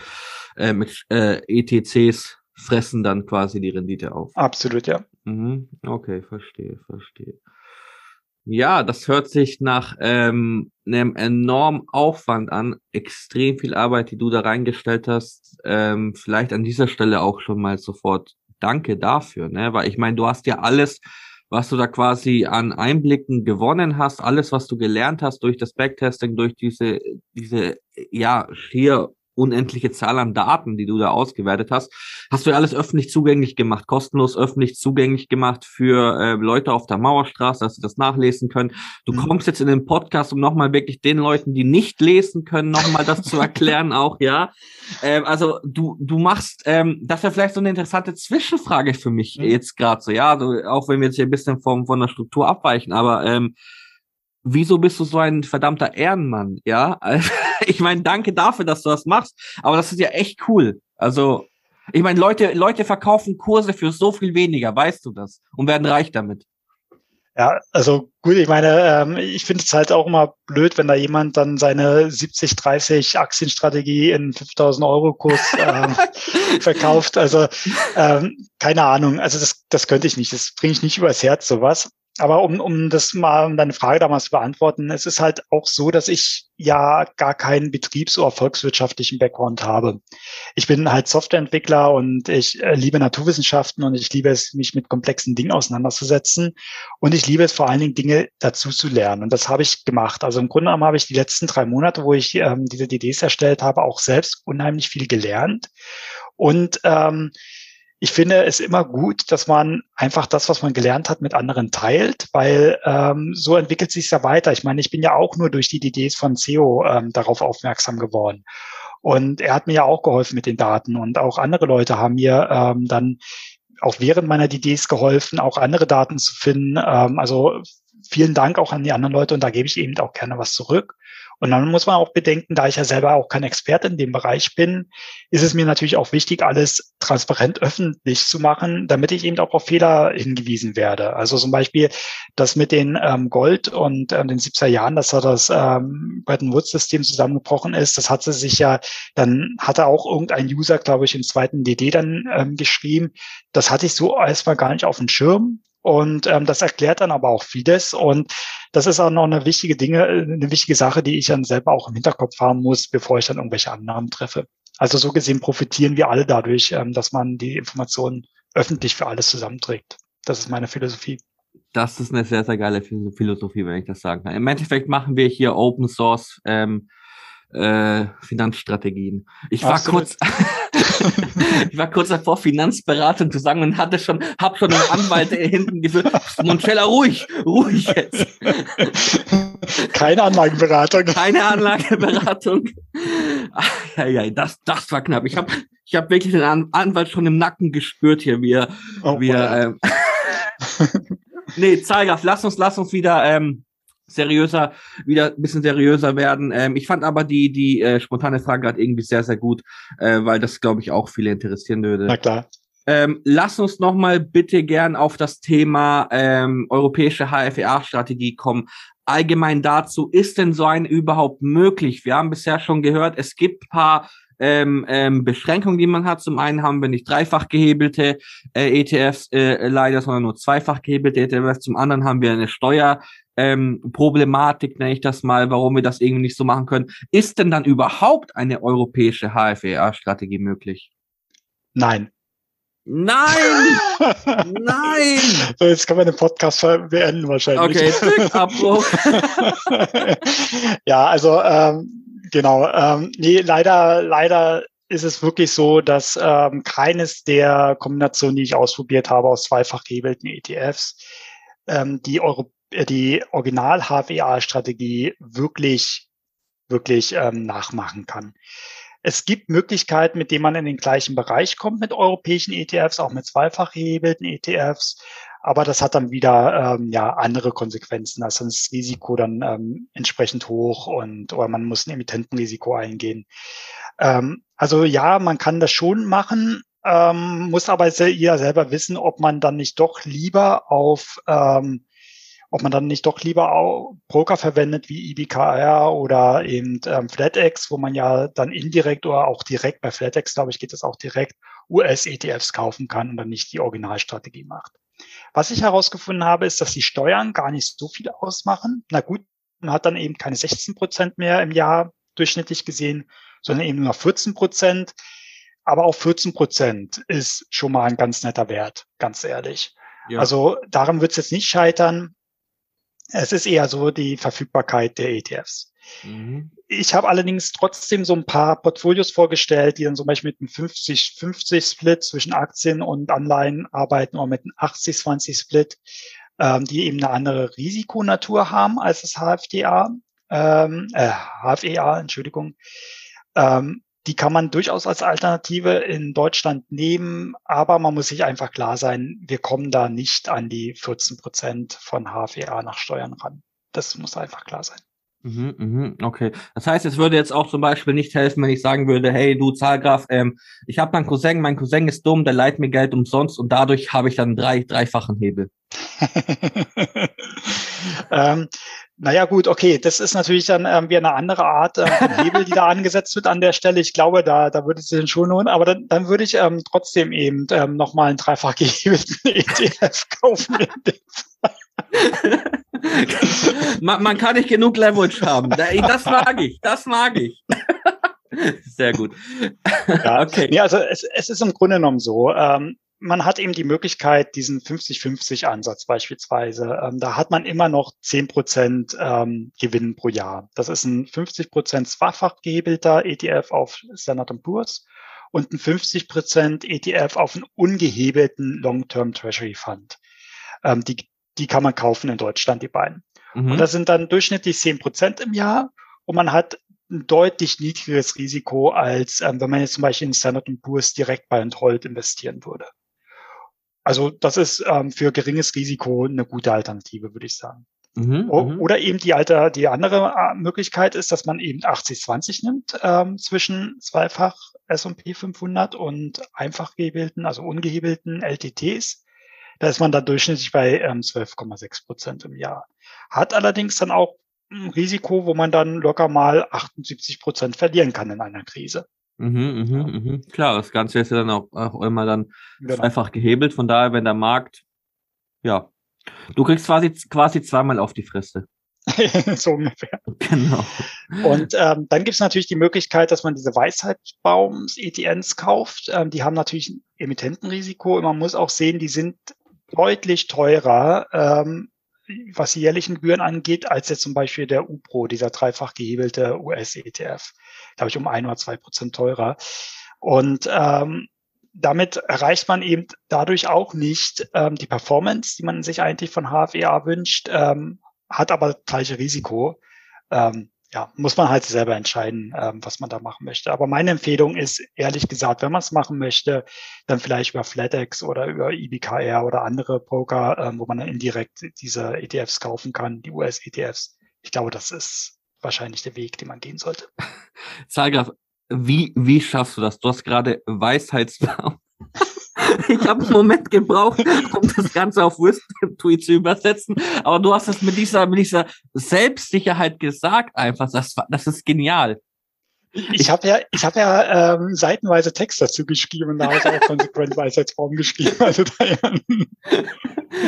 äh, mit, äh, ETCs fressen dann quasi die Rendite auf. Absolut, ja. Mhm. Okay, verstehe, verstehe. Ja, das hört sich nach ähm, einem enormen Aufwand an, extrem viel Arbeit, die du da reingestellt hast. Ähm, vielleicht an dieser Stelle auch schon mal sofort Danke dafür, ne? Weil ich meine, du hast ja alles, was du da quasi an Einblicken gewonnen hast, alles, was du gelernt hast durch das Backtesting, durch diese, diese, ja, schier unendliche Zahl an Daten, die du da ausgewertet hast, hast du ja alles öffentlich zugänglich gemacht, kostenlos öffentlich zugänglich gemacht für äh, Leute auf der Mauerstraße, dass sie das nachlesen können. Du mhm. kommst jetzt in den Podcast, um nochmal wirklich den Leuten, die nicht lesen können, nochmal das zu erklären, auch, ja. Ähm, also du, du machst, ähm, das wäre vielleicht so eine interessante Zwischenfrage für mich mhm. jetzt gerade so, ja, also, auch wenn wir jetzt hier ein bisschen vom, von der Struktur abweichen, aber ähm, wieso bist du so ein verdammter Ehrenmann? Ja, ich meine, danke dafür, dass du das machst, aber das ist ja echt cool. Also, ich meine, Leute, Leute verkaufen Kurse für so viel weniger, weißt du das, und werden reich damit. Ja, also gut, ich meine, ähm, ich finde es halt auch immer blöd, wenn da jemand dann seine 70-30 Aktienstrategie in 5000 Euro Kurs ähm, verkauft. Also ähm, keine Ahnung, also das, das könnte ich nicht, das bringe ich nicht übers Herz, sowas aber um, um das mal, um deine Frage damals zu beantworten, es ist halt auch so, dass ich ja gar keinen betriebs- oder volkswirtschaftlichen Background habe. Ich bin halt Softwareentwickler und ich äh, liebe Naturwissenschaften und ich liebe es, mich mit komplexen Dingen auseinanderzusetzen. Und ich liebe es vor allen Dingen, Dinge dazu zu lernen. Und das habe ich gemacht. Also im Grunde genommen habe ich die letzten drei Monate, wo ich ähm, diese DDs erstellt habe, auch selbst unheimlich viel gelernt. Und ähm, ich finde es immer gut, dass man einfach das, was man gelernt hat, mit anderen teilt, weil ähm, so entwickelt sich ja weiter. Ich meine, ich bin ja auch nur durch die DDs von CEO ähm, darauf aufmerksam geworden. Und er hat mir ja auch geholfen mit den Daten und auch andere Leute haben mir ähm, dann auch während meiner DDs geholfen, auch andere Daten zu finden. Ähm, also vielen Dank auch an die anderen Leute und da gebe ich eben auch gerne was zurück. Und dann muss man auch bedenken, da ich ja selber auch kein Experte in dem Bereich bin, ist es mir natürlich auch wichtig, alles transparent öffentlich zu machen, damit ich eben auch auf Fehler hingewiesen werde. Also zum Beispiel das mit den ähm, Gold und ähm, den 70er Jahren, dass da das ähm, Bretton Woods-System zusammengebrochen ist, das hatte sich ja, dann hatte auch irgendein User, glaube ich, im zweiten DD dann ähm, geschrieben. Das hatte ich so erstmal gar nicht auf dem Schirm. Und ähm, das erklärt dann aber auch vieles. Und das ist auch noch eine wichtige Dinge, eine wichtige Sache, die ich dann selber auch im Hinterkopf haben muss, bevor ich dann irgendwelche Annahmen treffe. Also so gesehen profitieren wir alle dadurch, ähm, dass man die Informationen öffentlich für alles zusammenträgt. Das ist meine Philosophie. Das ist eine sehr, sehr geile Philosophie, wenn ich das sagen kann. Im Endeffekt machen wir hier Open Source ähm, äh, Finanzstrategien. Ich war kurz, ich war kurz davor, Finanzberatung zu sagen und hatte schon, hab schon einen Anwalt hinten geführt. Moncella, ruhig, ruhig jetzt. Keine Anlagenberatung. Keine Anlageberatung. ja, ja, das, das war knapp. Ich habe ich hab wirklich den An Anwalt schon im Nacken gespürt hier, wie er, oh, wie er, ähm, nee, Zeiger, lass uns, lass uns wieder, ähm, seriöser, wieder ein bisschen seriöser werden. Ähm, ich fand aber die, die äh, spontane Frage gerade irgendwie sehr, sehr gut, äh, weil das, glaube ich, auch viele interessieren würde. Na klar. Ähm, lass uns noch mal bitte gern auf das Thema ähm, europäische HFEA-Strategie kommen. Allgemein dazu, ist denn so ein überhaupt möglich? Wir haben bisher schon gehört, es gibt paar ähm, ähm, Beschränkungen, die man hat. Zum einen haben wir nicht dreifach gehebelte äh, ETFs äh, leider, sondern nur zweifach gehebelte ETFs. Zum anderen haben wir eine Steuer, ähm, Problematik, nenne ich das mal, warum wir das irgendwie nicht so machen können. Ist denn dann überhaupt eine europäische HFEA-Strategie möglich? Nein. Nein! Nein! So, jetzt können wir den Podcast beenden wahrscheinlich. Okay, Abbruch. ja, also ähm, genau. Ähm, nee, leider, leider ist es wirklich so, dass ähm, keines der Kombinationen, die ich ausprobiert habe, aus zweifach gehebelten ETFs, ähm, die Euro äh, die Original-HWA-Strategie wirklich, wirklich ähm, nachmachen kann. Es gibt Möglichkeiten, mit denen man in den gleichen Bereich kommt mit europäischen ETFs, auch mit zweifach gehebelten ETFs. Aber das hat dann wieder ähm, ja andere Konsequenzen. Also das Risiko dann ähm, entsprechend hoch und oder man muss ein Emittentenrisiko eingehen. Ähm, also ja, man kann das schon machen, ähm, muss aber jeder selber wissen, ob man dann nicht doch lieber auf ähm, ob man dann nicht doch lieber auch Broker verwendet wie IBKR oder eben ähm, FlatEx, wo man ja dann indirekt oder auch direkt bei FlatEx, glaube ich, geht es auch direkt US-ETFs kaufen kann und dann nicht die Originalstrategie macht. Was ich herausgefunden habe, ist, dass die Steuern gar nicht so viel ausmachen. Na gut, man hat dann eben keine 16 Prozent mehr im Jahr durchschnittlich gesehen, sondern eben nur 14 Prozent. Aber auch 14 Prozent ist schon mal ein ganz netter Wert, ganz ehrlich. Ja. Also daran wird es jetzt nicht scheitern. Es ist eher so die Verfügbarkeit der ETFs. Mhm. Ich habe allerdings trotzdem so ein paar Portfolios vorgestellt, die dann zum Beispiel mit einem 50-50-Split zwischen Aktien und Anleihen arbeiten oder mit einem 80-20-Split, ähm, die eben eine andere Risikonatur haben als das HFDA, ähm, äh, HFEA, Entschuldigung. Ähm, die kann man durchaus als Alternative in Deutschland nehmen, aber man muss sich einfach klar sein, wir kommen da nicht an die 14 Prozent von HFEA nach Steuern ran. Das muss einfach klar sein. Mhm, mhm, okay. Das heißt, es würde jetzt auch zum Beispiel nicht helfen, wenn ich sagen würde, hey, du Zahlgraf, ähm, ich habe meinen Cousin, mein Cousin ist dumm, der leiht mir Geld umsonst und dadurch habe ich dann drei, dreifachen Hebel. ähm, naja, gut, okay, das ist natürlich dann ähm, wie eine andere Art äh, Hebel, die da angesetzt wird an der Stelle. Ich glaube, da, da würde es sich schon lohnen, aber dann, dann würde ich ähm, trotzdem eben ähm, nochmal einen dreifach gehebelten ETF kaufen. Man, man, kann nicht genug Leverage haben. Das mag ich, das mag ich. Sehr gut. Ja, okay. Nee, also es, es ist im Grunde genommen so. Ähm, man hat eben die Möglichkeit, diesen 50-50-Ansatz beispielsweise. Ähm, da hat man immer noch 10 Prozent ähm, Gewinn pro Jahr. Das ist ein 50 Prozent zweifach gehebelter ETF auf Standard Poor's und ein 50 Prozent ETF auf einen ungehebelten Long-Term Treasury Fund. Ähm, die, die kann man kaufen in Deutschland, die beiden. Mhm. Und das sind dann durchschnittlich 10 Prozent im Jahr und man hat ein deutlich niedrigeres Risiko, als ähm, wenn man jetzt zum Beispiel in Standard Poor's direkt bei Hold investieren würde. Also das ist ähm, für geringes Risiko eine gute Alternative, würde ich sagen. Mhm, mhm, Oder eben die alte, die andere äh, Möglichkeit ist, dass man eben 80-20 nimmt ähm, zwischen zweifach S&P 500 und einfach gehebelten, also ungehebelten LTTs. Da ist man dann durchschnittlich bei ähm, 12,6 Prozent im Jahr. Hat allerdings dann auch ein Risiko, wo man dann locker mal 78 Prozent verlieren kann in einer Krise. Mhm, mhm, mhm. Klar, das Ganze ist ja dann auch, auch immer dann genau. einfach gehebelt. Von daher, wenn der Markt, ja, du kriegst quasi, quasi zweimal auf die Fresse. so ungefähr. Genau. Und ähm, dann gibt es natürlich die Möglichkeit, dass man diese Weisheitsbaums-ETNs kauft. Ähm, die haben natürlich ein Emittentenrisiko. Man muss auch sehen, die sind deutlich teurer ähm, was die jährlichen Gebühren angeht, als jetzt zum Beispiel der UPRO, dieser dreifach gehebelte US-ETF. Habe ich um ein oder zwei Prozent teurer. Und ähm, damit erreicht man eben dadurch auch nicht ähm, die Performance, die man sich eigentlich von HFEA wünscht, ähm, hat aber gleiche Risiko. Ähm, ja, muss man halt selber entscheiden, ähm, was man da machen möchte. Aber meine Empfehlung ist, ehrlich gesagt, wenn man es machen möchte, dann vielleicht über FlatEx oder über EBKR oder andere Broker, ähm, wo man dann indirekt diese ETFs kaufen kann, die US-ETFs. Ich glaube, das ist wahrscheinlich der Weg, den man gehen sollte. Zahlgraf, wie, wie schaffst du das? Du hast gerade Weisheitsbaum ich habe einen Moment gebraucht, um das Ganze auf Wisdom Tweet zu übersetzen. Aber du hast es mit dieser, mit dieser Selbstsicherheit gesagt einfach. Das, das ist genial. Ich habe ja, ich habe ja ähm, seitenweise Text dazu geschrieben, da habe ich auch konsequent Weisheitsform geschrieben. Also,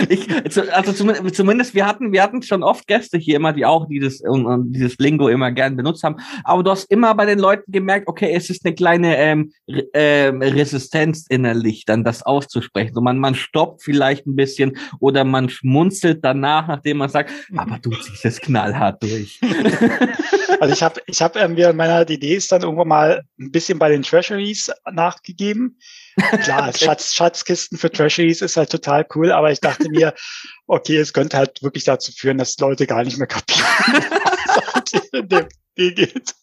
ich, also zumindest, zumindest, wir hatten, wir hatten schon oft Gäste hier immer, die auch dieses, um, um, dieses Lingo immer gern benutzt haben. Aber du hast immer bei den Leuten gemerkt, okay, es ist eine kleine ähm, ähm, Resistenz innerlich, dann das auszusprechen. So man, man stoppt vielleicht ein bisschen oder man schmunzelt danach, nachdem man sagt, aber du ziehst es knallhart durch. also ich habe, ich habe ähm, während meiner Idee ist dann irgendwann mal ein bisschen bei den Treasuries nachgegeben. Klar, okay. Schatz, Schatzkisten für Treasuries ist halt total cool, aber ich dachte mir, okay, es könnte halt wirklich dazu führen, dass Leute gar nicht mehr kapieren, was in dem geht.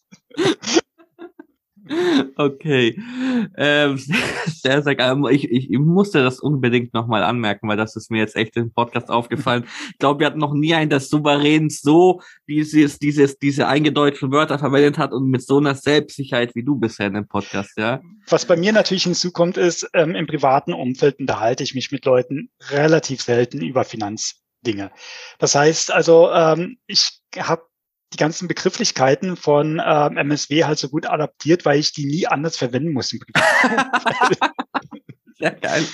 Okay. Ähm, sehr, sehr geil. Ich, ich, ich musste das unbedingt nochmal anmerken, weil das ist mir jetzt echt im Podcast aufgefallen. Ich glaube, wir hatten noch nie einen, der souverän so dieses, dieses, diese eingedeutschten Wörter verwendet hat und mit so einer Selbstsicherheit wie du bisher in dem Podcast, ja. Was bei mir natürlich hinzukommt, ist, ähm, im privaten Umfeld unterhalte ich mich mit Leuten relativ selten über Finanzdinge. Das heißt also, ähm, ich habe die ganzen Begrifflichkeiten von ähm, MSW halt so gut adaptiert, weil ich die nie anders verwenden muss. Sehr geil.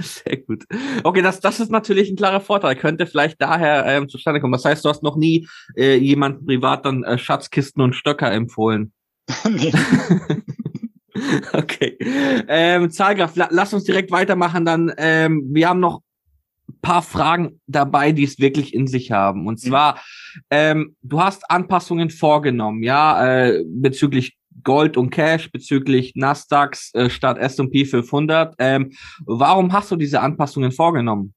Sehr gut. Okay, das, das ist natürlich ein klarer Vorteil. Könnte vielleicht daher ähm, zustande kommen. Das heißt, du hast noch nie äh, jemanden privat dann äh, Schatzkisten und Stöcker empfohlen. nee. okay. Ähm, Zahlgraf, la lass uns direkt weitermachen. Dann, ähm, wir haben noch paar Fragen dabei, die es wirklich in sich haben. Und mhm. zwar, ähm, du hast Anpassungen vorgenommen, ja, äh, bezüglich Gold und Cash, bezüglich Nasdaqs äh, statt S&P 500. Ähm, warum hast du diese Anpassungen vorgenommen?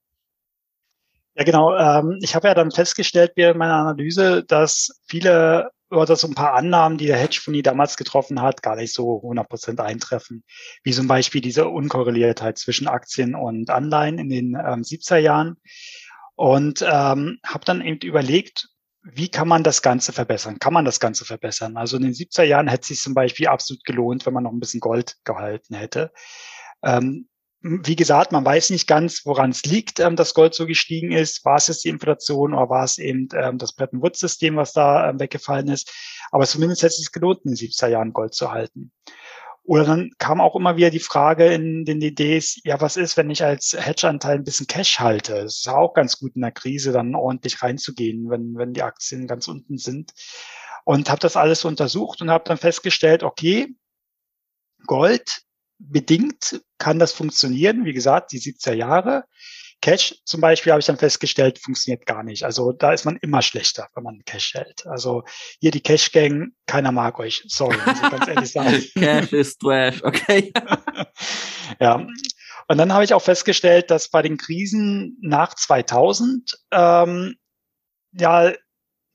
Ja, genau. Ähm, ich habe ja dann festgestellt während meiner Analyse, dass viele oder so ein paar Annahmen, die der Hedgefonds damals getroffen hat, gar nicht so 100% eintreffen. Wie zum Beispiel diese Unkorreliertheit zwischen Aktien und Anleihen in den ähm, 70er Jahren. Und ähm, habe dann eben überlegt, wie kann man das Ganze verbessern? Kann man das Ganze verbessern? Also in den 70er Jahren hätte es sich zum Beispiel absolut gelohnt, wenn man noch ein bisschen Gold gehalten hätte. Ähm, wie gesagt, man weiß nicht ganz, woran es liegt, ähm, dass Gold so gestiegen ist. War es jetzt die Inflation oder war es eben ähm, das Bretton Woods-System, was da ähm, weggefallen ist? Aber zumindest hätte es sich gelohnt, in den 70er Jahren Gold zu halten. Oder dann kam auch immer wieder die Frage in den Ideen, ja, was ist, wenn ich als Hedge-Anteil ein bisschen Cash halte? Es ist auch ganz gut in der Krise, dann ordentlich reinzugehen, wenn, wenn die Aktien ganz unten sind. Und habe das alles untersucht und habe dann festgestellt, okay, Gold bedingt kann das funktionieren. Wie gesagt, die 70er Jahre. Cash zum Beispiel habe ich dann festgestellt, funktioniert gar nicht. Also da ist man immer schlechter, wenn man Cash hält. Also hier die Cash-Gang, keiner mag euch. Sorry, muss ich ganz ehrlich sagen. Cash ist Trash, okay. ja. Und dann habe ich auch festgestellt, dass bei den Krisen nach 2000 ähm, ja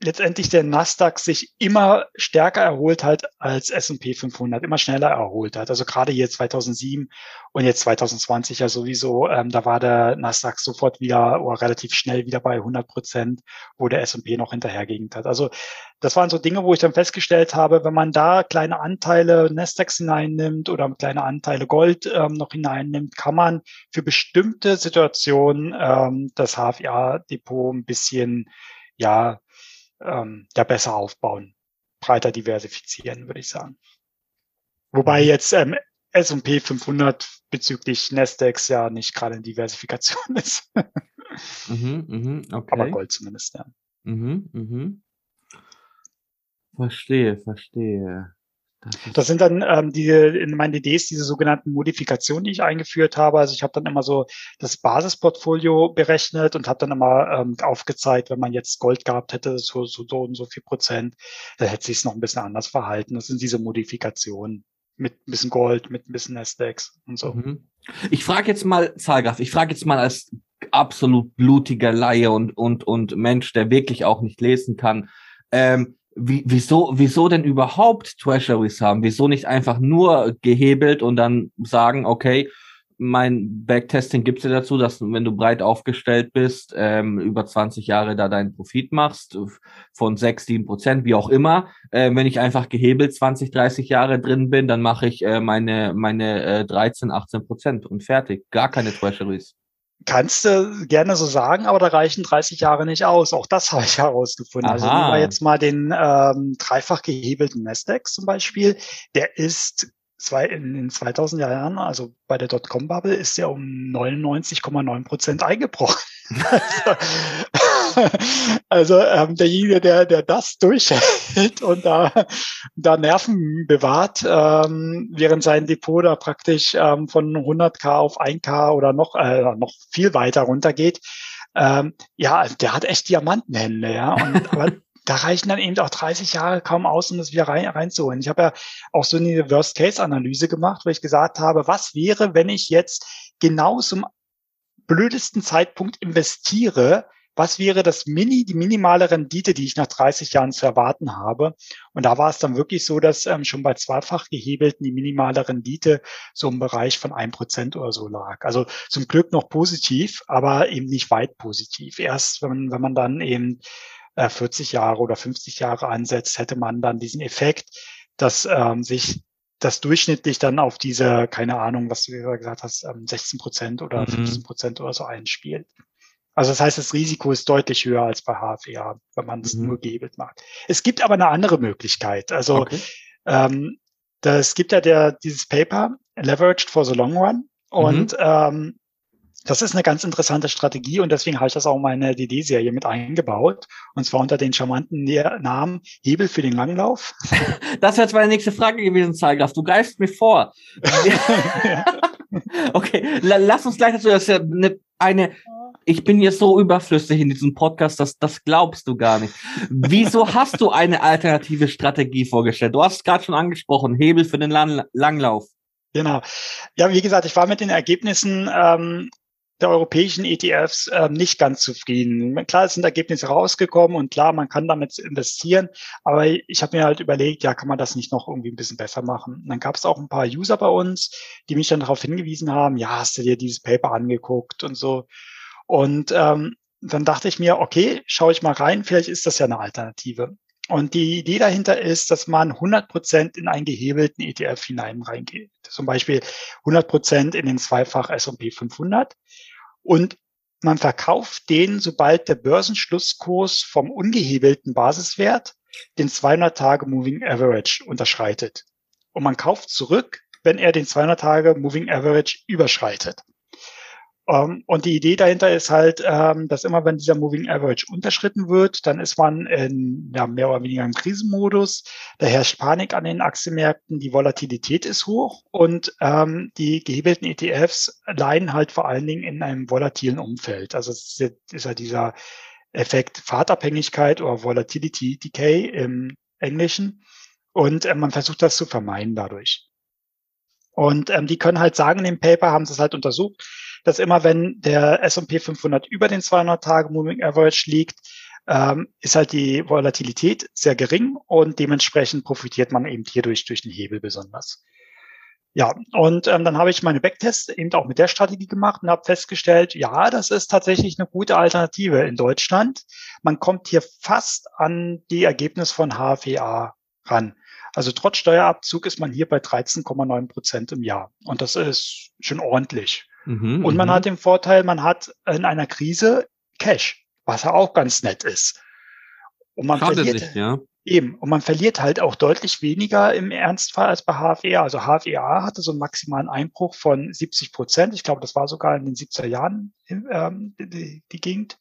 letztendlich der Nasdaq sich immer stärker erholt hat als S&P 500, immer schneller erholt hat. Also gerade hier 2007 und jetzt 2020 ja sowieso, ähm, da war der Nasdaq sofort wieder oder relativ schnell wieder bei 100 Prozent, wo der S&P noch hinterhergegend hat. Also das waren so Dinge, wo ich dann festgestellt habe, wenn man da kleine Anteile Nasdaqs hineinnimmt oder kleine Anteile Gold ähm, noch hineinnimmt, kann man für bestimmte Situationen ähm, das HFA-Depot ein bisschen ja ähm, ja besser aufbauen, breiter diversifizieren, würde ich sagen. Wobei mhm. jetzt ähm, S&P 500 bezüglich Nasdaqs ja nicht gerade eine Diversifikation ist. mhm, mhm, okay. Aber Gold zumindest, ja. Mhm, mhm. Verstehe, verstehe. Das, sind dann ähm, die in meinen Ideen diese sogenannten Modifikationen, die ich eingeführt habe. Also ich habe dann immer so das Basisportfolio berechnet und habe dann immer ähm, aufgezeigt, wenn man jetzt Gold gehabt hätte, so, so, so und so viel Prozent, dann hätte sich es noch ein bisschen anders verhalten. Das sind diese Modifikationen mit ein bisschen Gold, mit ein bisschen Nasdaqs und so. Mhm. Ich frage jetzt mal, Zahlgraf, ich frage jetzt mal als absolut blutiger Laie und, und, und Mensch, der wirklich auch nicht lesen kann. Ähm, wie, wieso, wieso denn überhaupt Treasuries haben? Wieso nicht einfach nur gehebelt und dann sagen, okay, mein Backtesting gibt es ja dazu, dass wenn du breit aufgestellt bist, ähm, über 20 Jahre da deinen Profit machst, von 6, 7 Prozent, wie auch immer. Äh, wenn ich einfach gehebelt 20, 30 Jahre drin bin, dann mache ich äh, meine, meine äh, 13, 18 Prozent und fertig. Gar keine Treasuries. Kannst du gerne so sagen, aber da reichen 30 Jahre nicht aus. Auch das habe ich herausgefunden. Also Aha. Also nehmen wir jetzt mal den ähm, dreifach gehebelten Nasdaq zum Beispiel. Der ist zwei, in den 2000er Jahren, also bei der Dotcom-Bubble, ist der um 99,9 Prozent eingebrochen. also ähm, derjenige, der, der das durchhält und da, da Nerven bewahrt, ähm, während sein Depot da praktisch ähm, von 100k auf 1k oder noch, äh, noch viel weiter runtergeht, ähm, ja, der hat echt Diamantenhände, ja. Und, aber da reichen dann eben auch 30 Jahre kaum aus, um das wieder rein, reinzuholen. Ich habe ja auch so eine Worst-Case-Analyse gemacht, wo ich gesagt habe, was wäre, wenn ich jetzt genau zum blödesten Zeitpunkt investiere, was wäre das Mini, die minimale Rendite, die ich nach 30 Jahren zu erwarten habe? Und da war es dann wirklich so, dass ähm, schon bei zweifach gehebelten die minimale Rendite so im Bereich von ein Prozent oder so lag. Also zum Glück noch positiv, aber eben nicht weit positiv. Erst wenn, wenn man dann eben äh, 40 Jahre oder 50 Jahre ansetzt, hätte man dann diesen Effekt, dass ähm, sich das durchschnittlich dann auf diese, keine Ahnung, was du gesagt hast, 16 ähm, Prozent oder 15 mhm. Prozent oder so einspielt. Also das heißt, das Risiko ist deutlich höher als bei HFA, wenn man es mhm. nur gehebelt macht. Es gibt aber eine andere Möglichkeit. Also okay. ähm, das gibt ja der, dieses Paper, Leveraged for the Long Run. Und mhm. ähm, das ist eine ganz interessante Strategie und deswegen habe ich das auch in meine DD-Serie mit eingebaut. Und zwar unter den charmanten Namen Hebel für den Langlauf. Das wäre jetzt meine nächste Frage gewesen, Zahlgraf. Du greifst mir vor. okay, lass uns gleich dazu, das ist ja eine, eine ich bin jetzt so überflüssig in diesem Podcast, dass das glaubst du gar nicht. Wieso hast du eine alternative Strategie vorgestellt? Du hast es gerade schon angesprochen, Hebel für den Lang Langlauf. Genau. Ja, wie gesagt, ich war mit den Ergebnissen ähm, der europäischen ETFs äh, nicht ganz zufrieden. Klar, es sind Ergebnisse rausgekommen und klar, man kann damit investieren, aber ich habe mir halt überlegt, ja, kann man das nicht noch irgendwie ein bisschen besser machen? Und dann gab es auch ein paar User bei uns, die mich dann darauf hingewiesen haben, ja, hast du dir dieses Paper angeguckt und so. Und ähm, dann dachte ich mir, okay, schaue ich mal rein, vielleicht ist das ja eine Alternative. Und die Idee dahinter ist, dass man 100 Prozent in einen gehebelten ETF hinein reingeht. Zum Beispiel 100 Prozent in den Zweifach S&P 500 und man verkauft den, sobald der Börsenschlusskurs vom ungehebelten Basiswert den 200 Tage Moving Average unterschreitet. Und man kauft zurück, wenn er den 200 Tage Moving Average überschreitet. Um, ähm, und die Idee dahinter ist halt, ähm, dass immer wenn dieser Moving Average unterschritten wird, dann ist man in, ja, mehr oder weniger im Krisenmodus. Da herrscht Panik an den Aktienmärkten, die Volatilität ist hoch und ähm, die gehebelten ETFs leiden halt vor allen Dingen in einem volatilen Umfeld. Also es ist, ist ja dieser Effekt Fahrtabhängigkeit oder Volatility Decay im Englischen. Und äh, man versucht das zu vermeiden dadurch. Und ähm, die können halt sagen, in dem Paper haben sie es halt untersucht, dass immer wenn der S&P 500 über den 200 Tage Moving Average liegt, ähm, ist halt die Volatilität sehr gering und dementsprechend profitiert man eben hierdurch durch den Hebel besonders. Ja, und ähm, dann habe ich meine Backtests eben auch mit der Strategie gemacht und habe festgestellt, ja, das ist tatsächlich eine gute Alternative in Deutschland. Man kommt hier fast an die Ergebnisse von HFEA ran. Also trotz Steuerabzug ist man hier bei 13,9 Prozent im Jahr. Und das ist schon ordentlich. Mhm, und man mhm. hat den Vorteil, man hat in einer Krise Cash, was ja auch ganz nett ist. Und man Schadet verliert, nicht, ja. Eben. Und man verliert halt auch deutlich weniger im Ernstfall als bei HFEA. Also HFEA hatte so einen maximalen Einbruch von 70 Prozent. Ich glaube, das war sogar in den 70er Jahren ähm, die, die Gegend.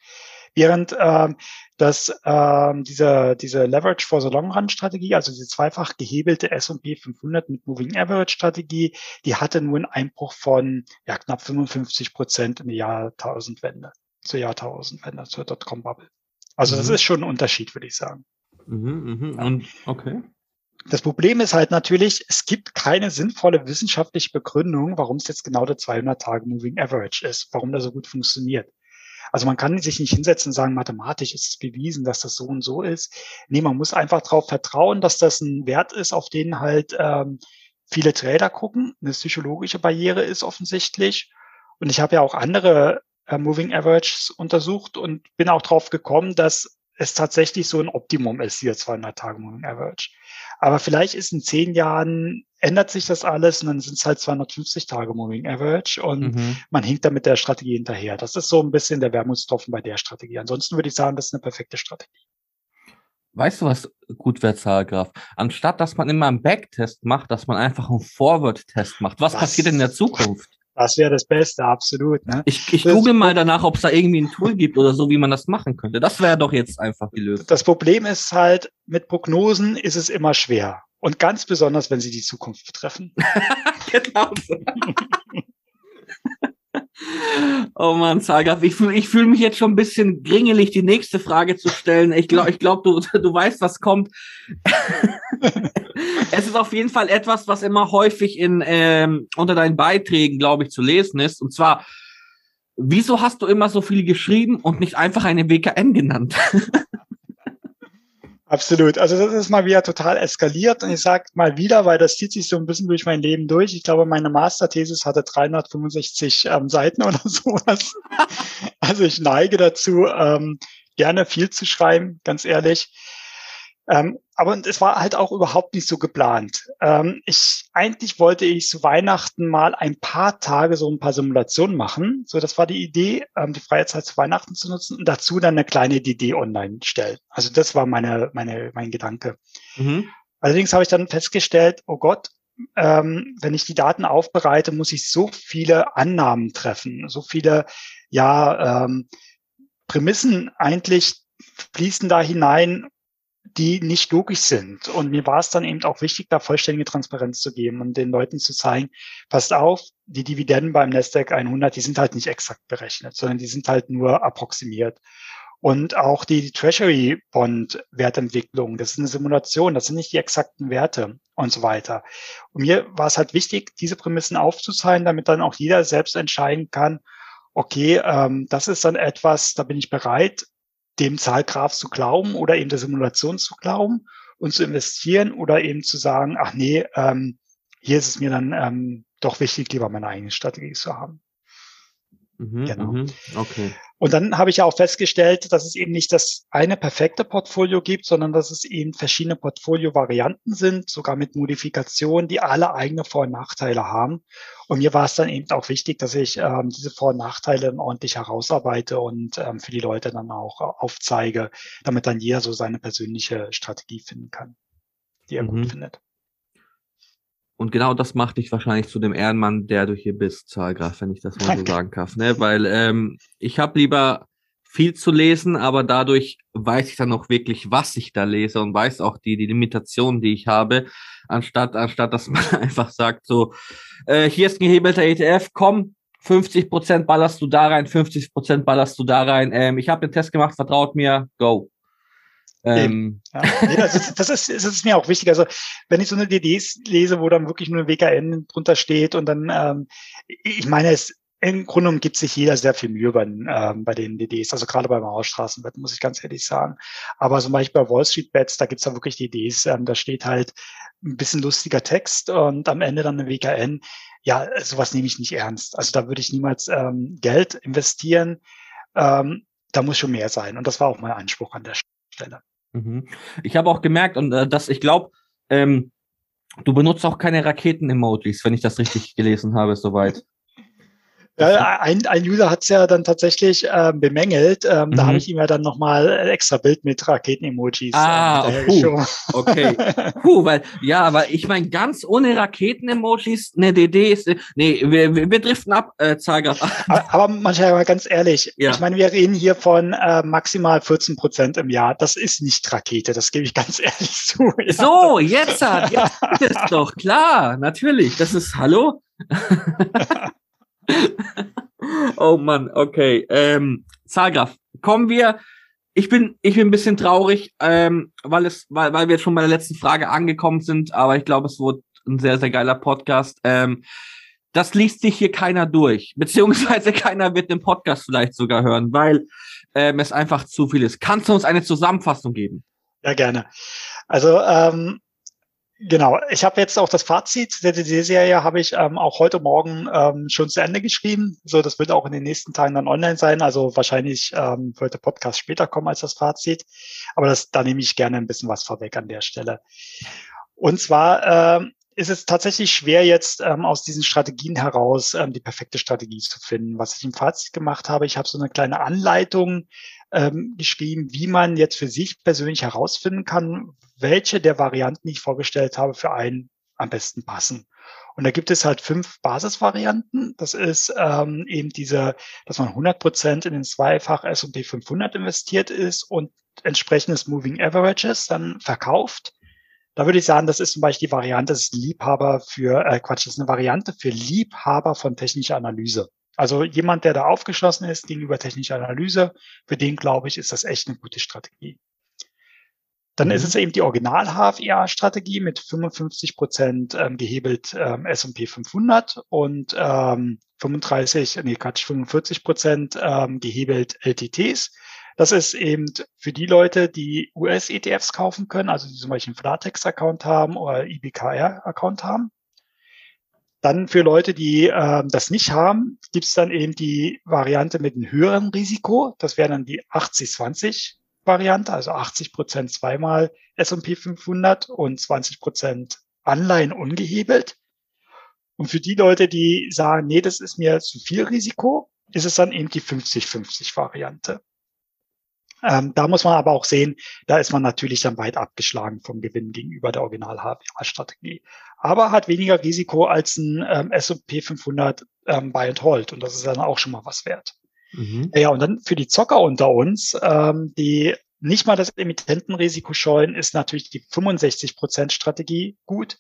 Während ähm, dass ähm, diese, diese Leverage for the Long Run Strategie, also diese zweifach gehebelte S&P 500 mit Moving Average Strategie, die hatte nur einen Einbruch von ja, knapp 55 Prozent in der Jahrtausendwende, zur Jahrtausendwende, zur Dotcom-Bubble. Also mhm. das ist schon ein Unterschied, würde ich sagen. Mhm, mh. Und okay. Das Problem ist halt natürlich, es gibt keine sinnvolle wissenschaftliche Begründung, warum es jetzt genau der 200 Tage Moving Average ist, warum das so gut funktioniert. Also man kann sich nicht hinsetzen und sagen, mathematisch ist es bewiesen, dass das so und so ist. Nee, man muss einfach darauf vertrauen, dass das ein Wert ist, auf den halt ähm, viele Trader gucken. Eine psychologische Barriere ist offensichtlich. Und ich habe ja auch andere äh, Moving Averages untersucht und bin auch drauf gekommen, dass es tatsächlich so ein Optimum ist, hier 200 Tage Moving Average. Aber vielleicht ist in zehn Jahren ändert sich das alles und dann sind es halt 250 Tage Moving Average und mhm. man hinkt da mit der Strategie hinterher. Das ist so ein bisschen der Wermutstropfen bei der Strategie. Ansonsten würde ich sagen, das ist eine perfekte Strategie. Weißt du, was gut wäre, Zahlgraf? Anstatt, dass man immer einen Backtest macht, dass man einfach einen Forward-Test macht. Was das, passiert in der Zukunft? Das wäre das Beste, absolut. Ne? Ich, ich google mal danach, ob es da irgendwie ein Tool gibt oder so, wie man das machen könnte. Das wäre doch jetzt einfach die Lösung. Das Problem ist halt, mit Prognosen ist es immer schwer. Und ganz besonders, wenn sie die Zukunft betreffen. genau oh man, Zagraf, ich fühle ich fühl mich jetzt schon ein bisschen gringelig, die nächste Frage zu stellen. Ich glaube, ich glaub, du, du weißt, was kommt. es ist auf jeden Fall etwas, was immer häufig in, ähm, unter deinen Beiträgen, glaube ich, zu lesen ist. Und zwar, wieso hast du immer so viel geschrieben und nicht einfach eine WKN genannt? Absolut. Also das ist mal wieder total eskaliert und ich sage mal wieder, weil das zieht sich so ein bisschen durch mein Leben durch. Ich glaube, meine Masterthesis hatte 365 ähm, Seiten oder sowas. also ich neige dazu, ähm, gerne viel zu schreiben, ganz ehrlich. Ähm, aber es war halt auch überhaupt nicht so geplant. Ähm, ich eigentlich wollte ich zu Weihnachten mal ein paar Tage so ein paar Simulationen machen. So, das war die Idee, ähm, die freie Zeit zu Weihnachten zu nutzen und dazu dann eine kleine DD online stellen. Also das war meine, meine, mein Gedanke. Mhm. Allerdings habe ich dann festgestellt, oh Gott, ähm, wenn ich die Daten aufbereite, muss ich so viele Annahmen treffen, so viele, ja, ähm, Prämissen eigentlich fließen da hinein, die nicht logisch sind. Und mir war es dann eben auch wichtig, da vollständige Transparenz zu geben und den Leuten zu zeigen, passt auf, die Dividenden beim Nasdaq 100, die sind halt nicht exakt berechnet, sondern die sind halt nur approximiert. Und auch die Treasury Bond Wertentwicklung, das ist eine Simulation, das sind nicht die exakten Werte und so weiter. Und mir war es halt wichtig, diese Prämissen aufzuzeigen, damit dann auch jeder selbst entscheiden kann, okay, ähm, das ist dann etwas, da bin ich bereit, dem Zahlgraph zu glauben oder eben der Simulation zu glauben und zu investieren oder eben zu sagen, ach nee, ähm, hier ist es mir dann ähm, doch wichtig, lieber meine eigene Strategie zu haben. Mhm, genau. Mhm, okay. Und dann habe ich ja auch festgestellt, dass es eben nicht das eine perfekte Portfolio gibt, sondern dass es eben verschiedene Portfolio-Varianten sind, sogar mit Modifikationen, die alle eigene Vor- und Nachteile haben. Und mir war es dann eben auch wichtig, dass ich ähm, diese Vor- und Nachteile dann ordentlich herausarbeite und ähm, für die Leute dann auch aufzeige, damit dann jeder so seine persönliche Strategie finden kann, die er mhm. gut findet. Und genau das macht dich wahrscheinlich zu dem Ehrenmann, der du hier bist, Zahlgraf, wenn ich das mal so sagen kann. Ne? Weil ähm, ich habe lieber viel zu lesen, aber dadurch weiß ich dann auch wirklich, was ich da lese und weiß auch die, die Limitationen, die ich habe, anstatt, anstatt dass man einfach sagt, so, äh, hier ist ein gehebelter ETF, komm, 50 Prozent ballerst du da rein, 50 Prozent ballerst du da rein. Ähm, ich habe den Test gemacht, vertraut mir, go. Ähm. Ja, nee, das, ist, das, ist, das ist mir auch wichtig. Also wenn ich so eine DDs lese, wo dann wirklich nur ein WKN drunter steht und dann, ähm, ich meine, es im Grunde genommen gibt sich jeder sehr viel Mühe bei, ähm, bei den DDs, also gerade beim Hausstraßenwetten, muss ich ganz ehrlich sagen. Aber zum Beispiel bei Wall Street Bets, da gibt's dann wirklich DDs, ähm, da steht halt ein bisschen lustiger Text und am Ende dann eine WKN. Ja, sowas nehme ich nicht ernst. Also da würde ich niemals ähm, Geld investieren. Ähm, da muss schon mehr sein. Und das war auch mein Anspruch an der Stelle. Mhm. Ich habe auch gemerkt, und äh, dass ich glaube, ähm, du benutzt auch keine Raketen-Emojis, wenn ich das richtig gelesen habe, soweit. Ja, ein, ein User hat es ja dann tatsächlich äh, bemängelt. Ähm, mhm. Da habe ich ihm ja dann nochmal ein extra Bild mit Raketen-Emojis ah, äh, puh, Okay. Puh, weil, ja, aber ich meine, ganz ohne Raketen-Emojis, ne, DD ist, nee, wir, wir, driften ab, äh, Zager. Aber, aber manchmal ganz ehrlich, ja. ich meine, wir reden hier von äh, maximal 14 Prozent im Jahr. Das ist nicht Rakete, das gebe ich ganz ehrlich zu. Ja. So, jetzt hat, jetzt ist doch klar, natürlich. Das ist, hallo? oh Mann, okay. Ähm, Zahlgraf, kommen wir. Ich bin, ich bin ein bisschen traurig, ähm, weil es, weil, weil wir jetzt schon bei der letzten Frage angekommen sind, aber ich glaube, es wird ein sehr, sehr geiler Podcast. Ähm, das liest sich hier keiner durch, beziehungsweise keiner wird den Podcast vielleicht sogar hören, weil ähm, es einfach zu viel ist. Kannst du uns eine Zusammenfassung geben? Ja, gerne. Also ähm, Genau, ich habe jetzt auch das Fazit der DD-Serie habe ich ähm, auch heute Morgen ähm, schon zu Ende geschrieben. So, das wird auch in den nächsten Tagen dann online sein. Also wahrscheinlich ähm, wird der Podcast später kommen als das Fazit. Aber das, da nehme ich gerne ein bisschen was vorweg an der Stelle. Und zwar ähm, ist es tatsächlich schwer, jetzt ähm, aus diesen Strategien heraus ähm, die perfekte Strategie zu finden. Was ich im Fazit gemacht habe, ich habe so eine kleine Anleitung ähm, geschrieben, wie man jetzt für sich persönlich herausfinden kann, welche der Varianten, die ich vorgestellt habe, für einen am besten passen. Und da gibt es halt fünf Basisvarianten. Das ist ähm, eben diese, dass man 100 Prozent in den Zweifach S&P 500 investiert ist und entsprechendes Moving Averages dann verkauft. Da würde ich sagen, das ist zum Beispiel die Variante, das ist Liebhaber für, äh, Quatsch, das ist eine Variante für Liebhaber von technischer Analyse. Also jemand, der da aufgeschlossen ist gegenüber technischer Analyse, für den glaube ich, ist das echt eine gute Strategie. Dann mhm. ist es eben die Original-HFIA-Strategie mit 55 Prozent ähm, gehebelt ähm, S&P 500 und ähm, 35, nee, Quatsch, 45 Prozent ähm, gehebelt LTTs. Das ist eben für die Leute, die US-ETFs kaufen können, also die zum Beispiel einen Flatex-Account haben oder IBKR-Account haben. Dann für Leute, die äh, das nicht haben, gibt es dann eben die Variante mit einem höheren Risiko. Das wäre dann die 80-20 Variante, also 80 Prozent zweimal S&P 500 und 20 Prozent Anleihen ungehebelt. Und für die Leute, die sagen, nee, das ist mir zu viel Risiko, ist es dann eben die 50-50 Variante. Ähm, da muss man aber auch sehen, da ist man natürlich dann weit abgeschlagen vom Gewinn gegenüber der Original-HWA-Strategie. Aber hat weniger Risiko als ein ähm, S&P 500 ähm, Buy and Hold. Und das ist dann auch schon mal was wert. Mhm. Ja, und dann für die Zocker unter uns, ähm, die nicht mal das Emittentenrisiko scheuen, ist natürlich die 65% Strategie gut,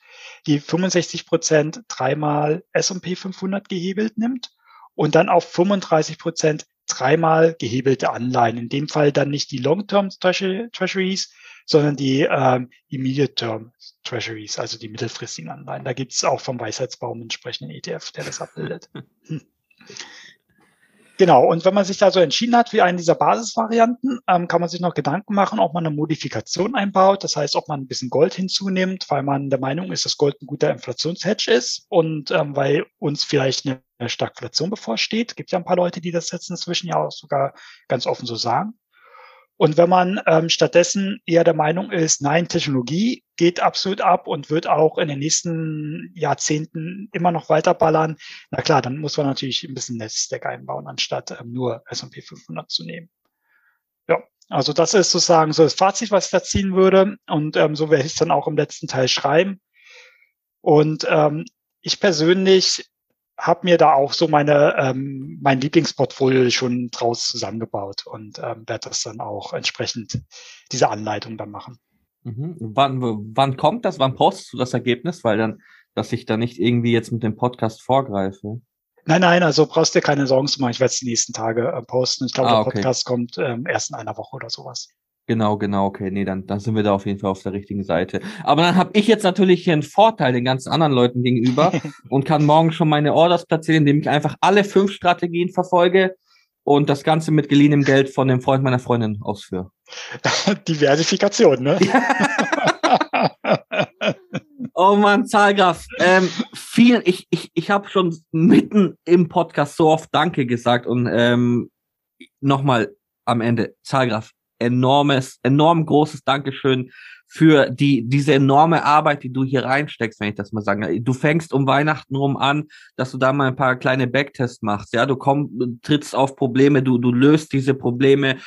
die 65% dreimal S&P 500 gehebelt nimmt und dann auf 35% dreimal gehebelte Anleihen. In dem Fall dann nicht die Long-Term Treasuries, sondern die ähm, Immediate-Term Treasuries, also die mittelfristigen Anleihen. Da gibt es auch vom Weisheitsbaum entsprechenden ETF, der das abbildet. Hm. Genau, und wenn man sich da so entschieden hat für einen dieser Basisvarianten, ähm, kann man sich noch Gedanken machen, ob man eine Modifikation einbaut. Das heißt, ob man ein bisschen Gold hinzunimmt, weil man der Meinung ist, dass Gold ein guter Inflationshedge ist und ähm, weil uns vielleicht eine Stagflation bevorsteht. Gibt ja ein paar Leute, die das jetzt inzwischen ja auch sogar ganz offen so sagen. Und wenn man ähm, stattdessen eher der Meinung ist, nein, Technologie geht absolut ab und wird auch in den nächsten Jahrzehnten immer noch weiter ballern, na klar, dann muss man natürlich ein bisschen Netzstack einbauen, anstatt ähm, nur S&P 500 zu nehmen. Ja, also das ist sozusagen so das Fazit, was ich da ziehen würde. Und ähm, so werde ich es dann auch im letzten Teil schreiben. Und ähm, ich persönlich habe mir da auch so meine ähm, mein Lieblingsportfolio schon draus zusammengebaut und ähm, werde das dann auch entsprechend diese Anleitung dann machen. Mhm. Wann, wann kommt das? Wann postest du das Ergebnis? Weil dann, dass ich da nicht irgendwie jetzt mit dem Podcast vorgreife. Nein, nein, also brauchst dir keine Sorgen zu machen. Ich werde es die nächsten Tage äh, posten. Ich glaube, ah, okay. der Podcast kommt ähm, erst in einer Woche oder sowas. Genau, genau, okay. Nee, dann, dann sind wir da auf jeden Fall auf der richtigen Seite. Aber dann habe ich jetzt natürlich hier einen Vorteil den ganzen anderen Leuten gegenüber und kann morgen schon meine Orders platzieren, indem ich einfach alle fünf Strategien verfolge und das Ganze mit geliehenem Geld von dem Freund meiner Freundin ausführe. Diversifikation, ne? oh man, Zahlgraf. Ähm, vielen, ich, ich, ich habe schon mitten im Podcast so oft Danke gesagt und ähm, nochmal am Ende, Zahlgraf, enormes, enorm großes Dankeschön für die, diese enorme Arbeit, die du hier reinsteckst, wenn ich das mal sagen. Du fängst um Weihnachten rum an, dass du da mal ein paar kleine Backtests machst, ja, du kommst, trittst auf Probleme, du, du löst diese Probleme,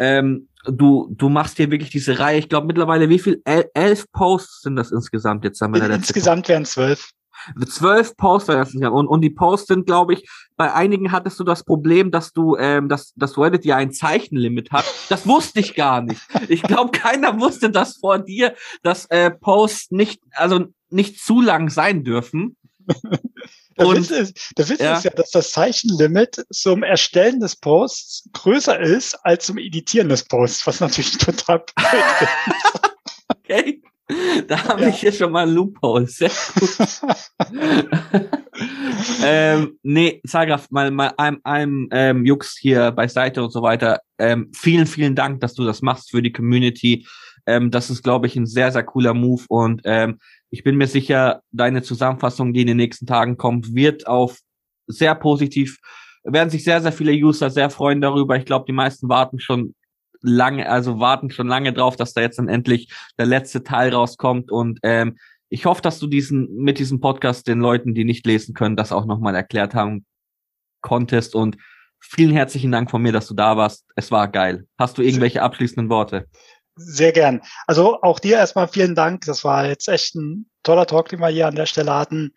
ähm, du, du machst hier wirklich diese Reihe, ich glaube mittlerweile, wie viel? El elf Posts sind das insgesamt jetzt? Haben wir Insgesamt wären zwölf zwölf Posts und, und die Posts sind, glaube ich, bei einigen hattest du das Problem, dass du, ähm, dass, dass Reddit ja ein Zeichenlimit hat. Das wusste ich gar nicht. Ich glaube, keiner wusste das vor dir, dass äh, Posts nicht, also nicht zu lang sein dürfen. Der und, Witz, ist, der Witz ja. ist ja, dass das Zeichenlimit zum Erstellen des Posts größer ist als zum Editieren des Posts, was natürlich total blöd ist. okay. Da habe ja. ich hier schon mal ein Loophole. Sehr gut. ähm, nee, Zagraf, mal, mal einem, einem ähm, Jux hier beiseite und so weiter. Ähm, vielen, vielen Dank, dass du das machst für die Community. Ähm, das ist, glaube ich, ein sehr, sehr cooler Move und ähm, ich bin mir sicher, deine Zusammenfassung, die in den nächsten Tagen kommt, wird auf sehr positiv, werden sich sehr, sehr viele User sehr freuen darüber. Ich glaube, die meisten warten schon lange, also warten schon lange drauf, dass da jetzt dann endlich der letzte Teil rauskommt. Und ähm, ich hoffe, dass du diesen mit diesem Podcast den Leuten, die nicht lesen können, das auch nochmal erklärt haben konntest. Und vielen herzlichen Dank von mir, dass du da warst. Es war geil. Hast du irgendwelche abschließenden Worte? Sehr gern. Also auch dir erstmal vielen Dank. Das war jetzt echt ein toller Talk, den wir hier an der Stelle hatten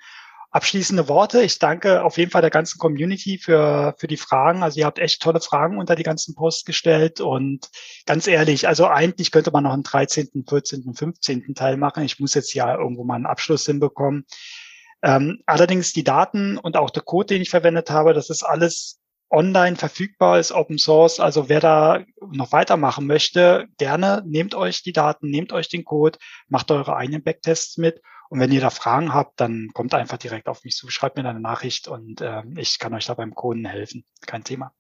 abschließende Worte. Ich danke auf jeden Fall der ganzen Community für, für die Fragen. Also ihr habt echt tolle Fragen unter die ganzen Posts gestellt und ganz ehrlich, also eigentlich könnte man noch einen 13., 14., 15. Teil machen. Ich muss jetzt ja irgendwo mal einen Abschluss hinbekommen. Ähm, allerdings die Daten und auch der Code, den ich verwendet habe, das ist alles online verfügbar, ist Open Source. Also wer da noch weitermachen möchte, gerne nehmt euch die Daten, nehmt euch den Code, macht eure eigenen Backtests mit und wenn ihr da Fragen habt, dann kommt einfach direkt auf mich zu, schreibt mir eine Nachricht und äh, ich kann euch da beim Coden helfen. Kein Thema.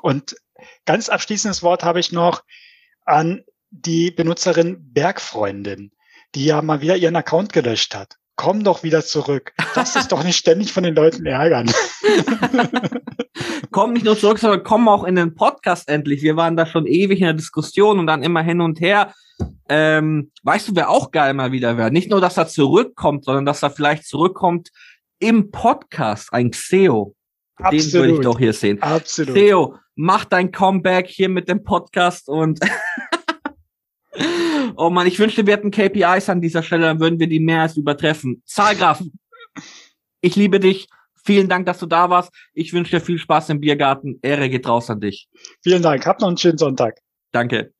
Und ganz abschließendes Wort habe ich noch an die Benutzerin Bergfreundin, die ja mal wieder ihren Account gelöscht hat. Komm doch wieder zurück. Lass dich doch nicht ständig von den Leuten ärgern. komm nicht nur zurück, sondern komm auch in den Podcast endlich. Wir waren da schon ewig in der Diskussion und dann immer hin und her. Ähm, weißt du, wer auch geil mal wieder wäre? Nicht nur, dass er zurückkommt, sondern dass er vielleicht zurückkommt im Podcast, ein Xeo. Absolut. Den würde ich doch hier sehen. Absolut. Xeo, mach dein Comeback hier mit dem Podcast und Oh man, ich wünschte, wir hätten KPIs an dieser Stelle, dann würden wir die mehr als übertreffen. Zahlgraf, ich liebe dich. Vielen Dank, dass du da warst. Ich wünsche dir viel Spaß im Biergarten. Ehre geht raus an dich. Vielen Dank. Habt noch einen schönen Sonntag. Danke.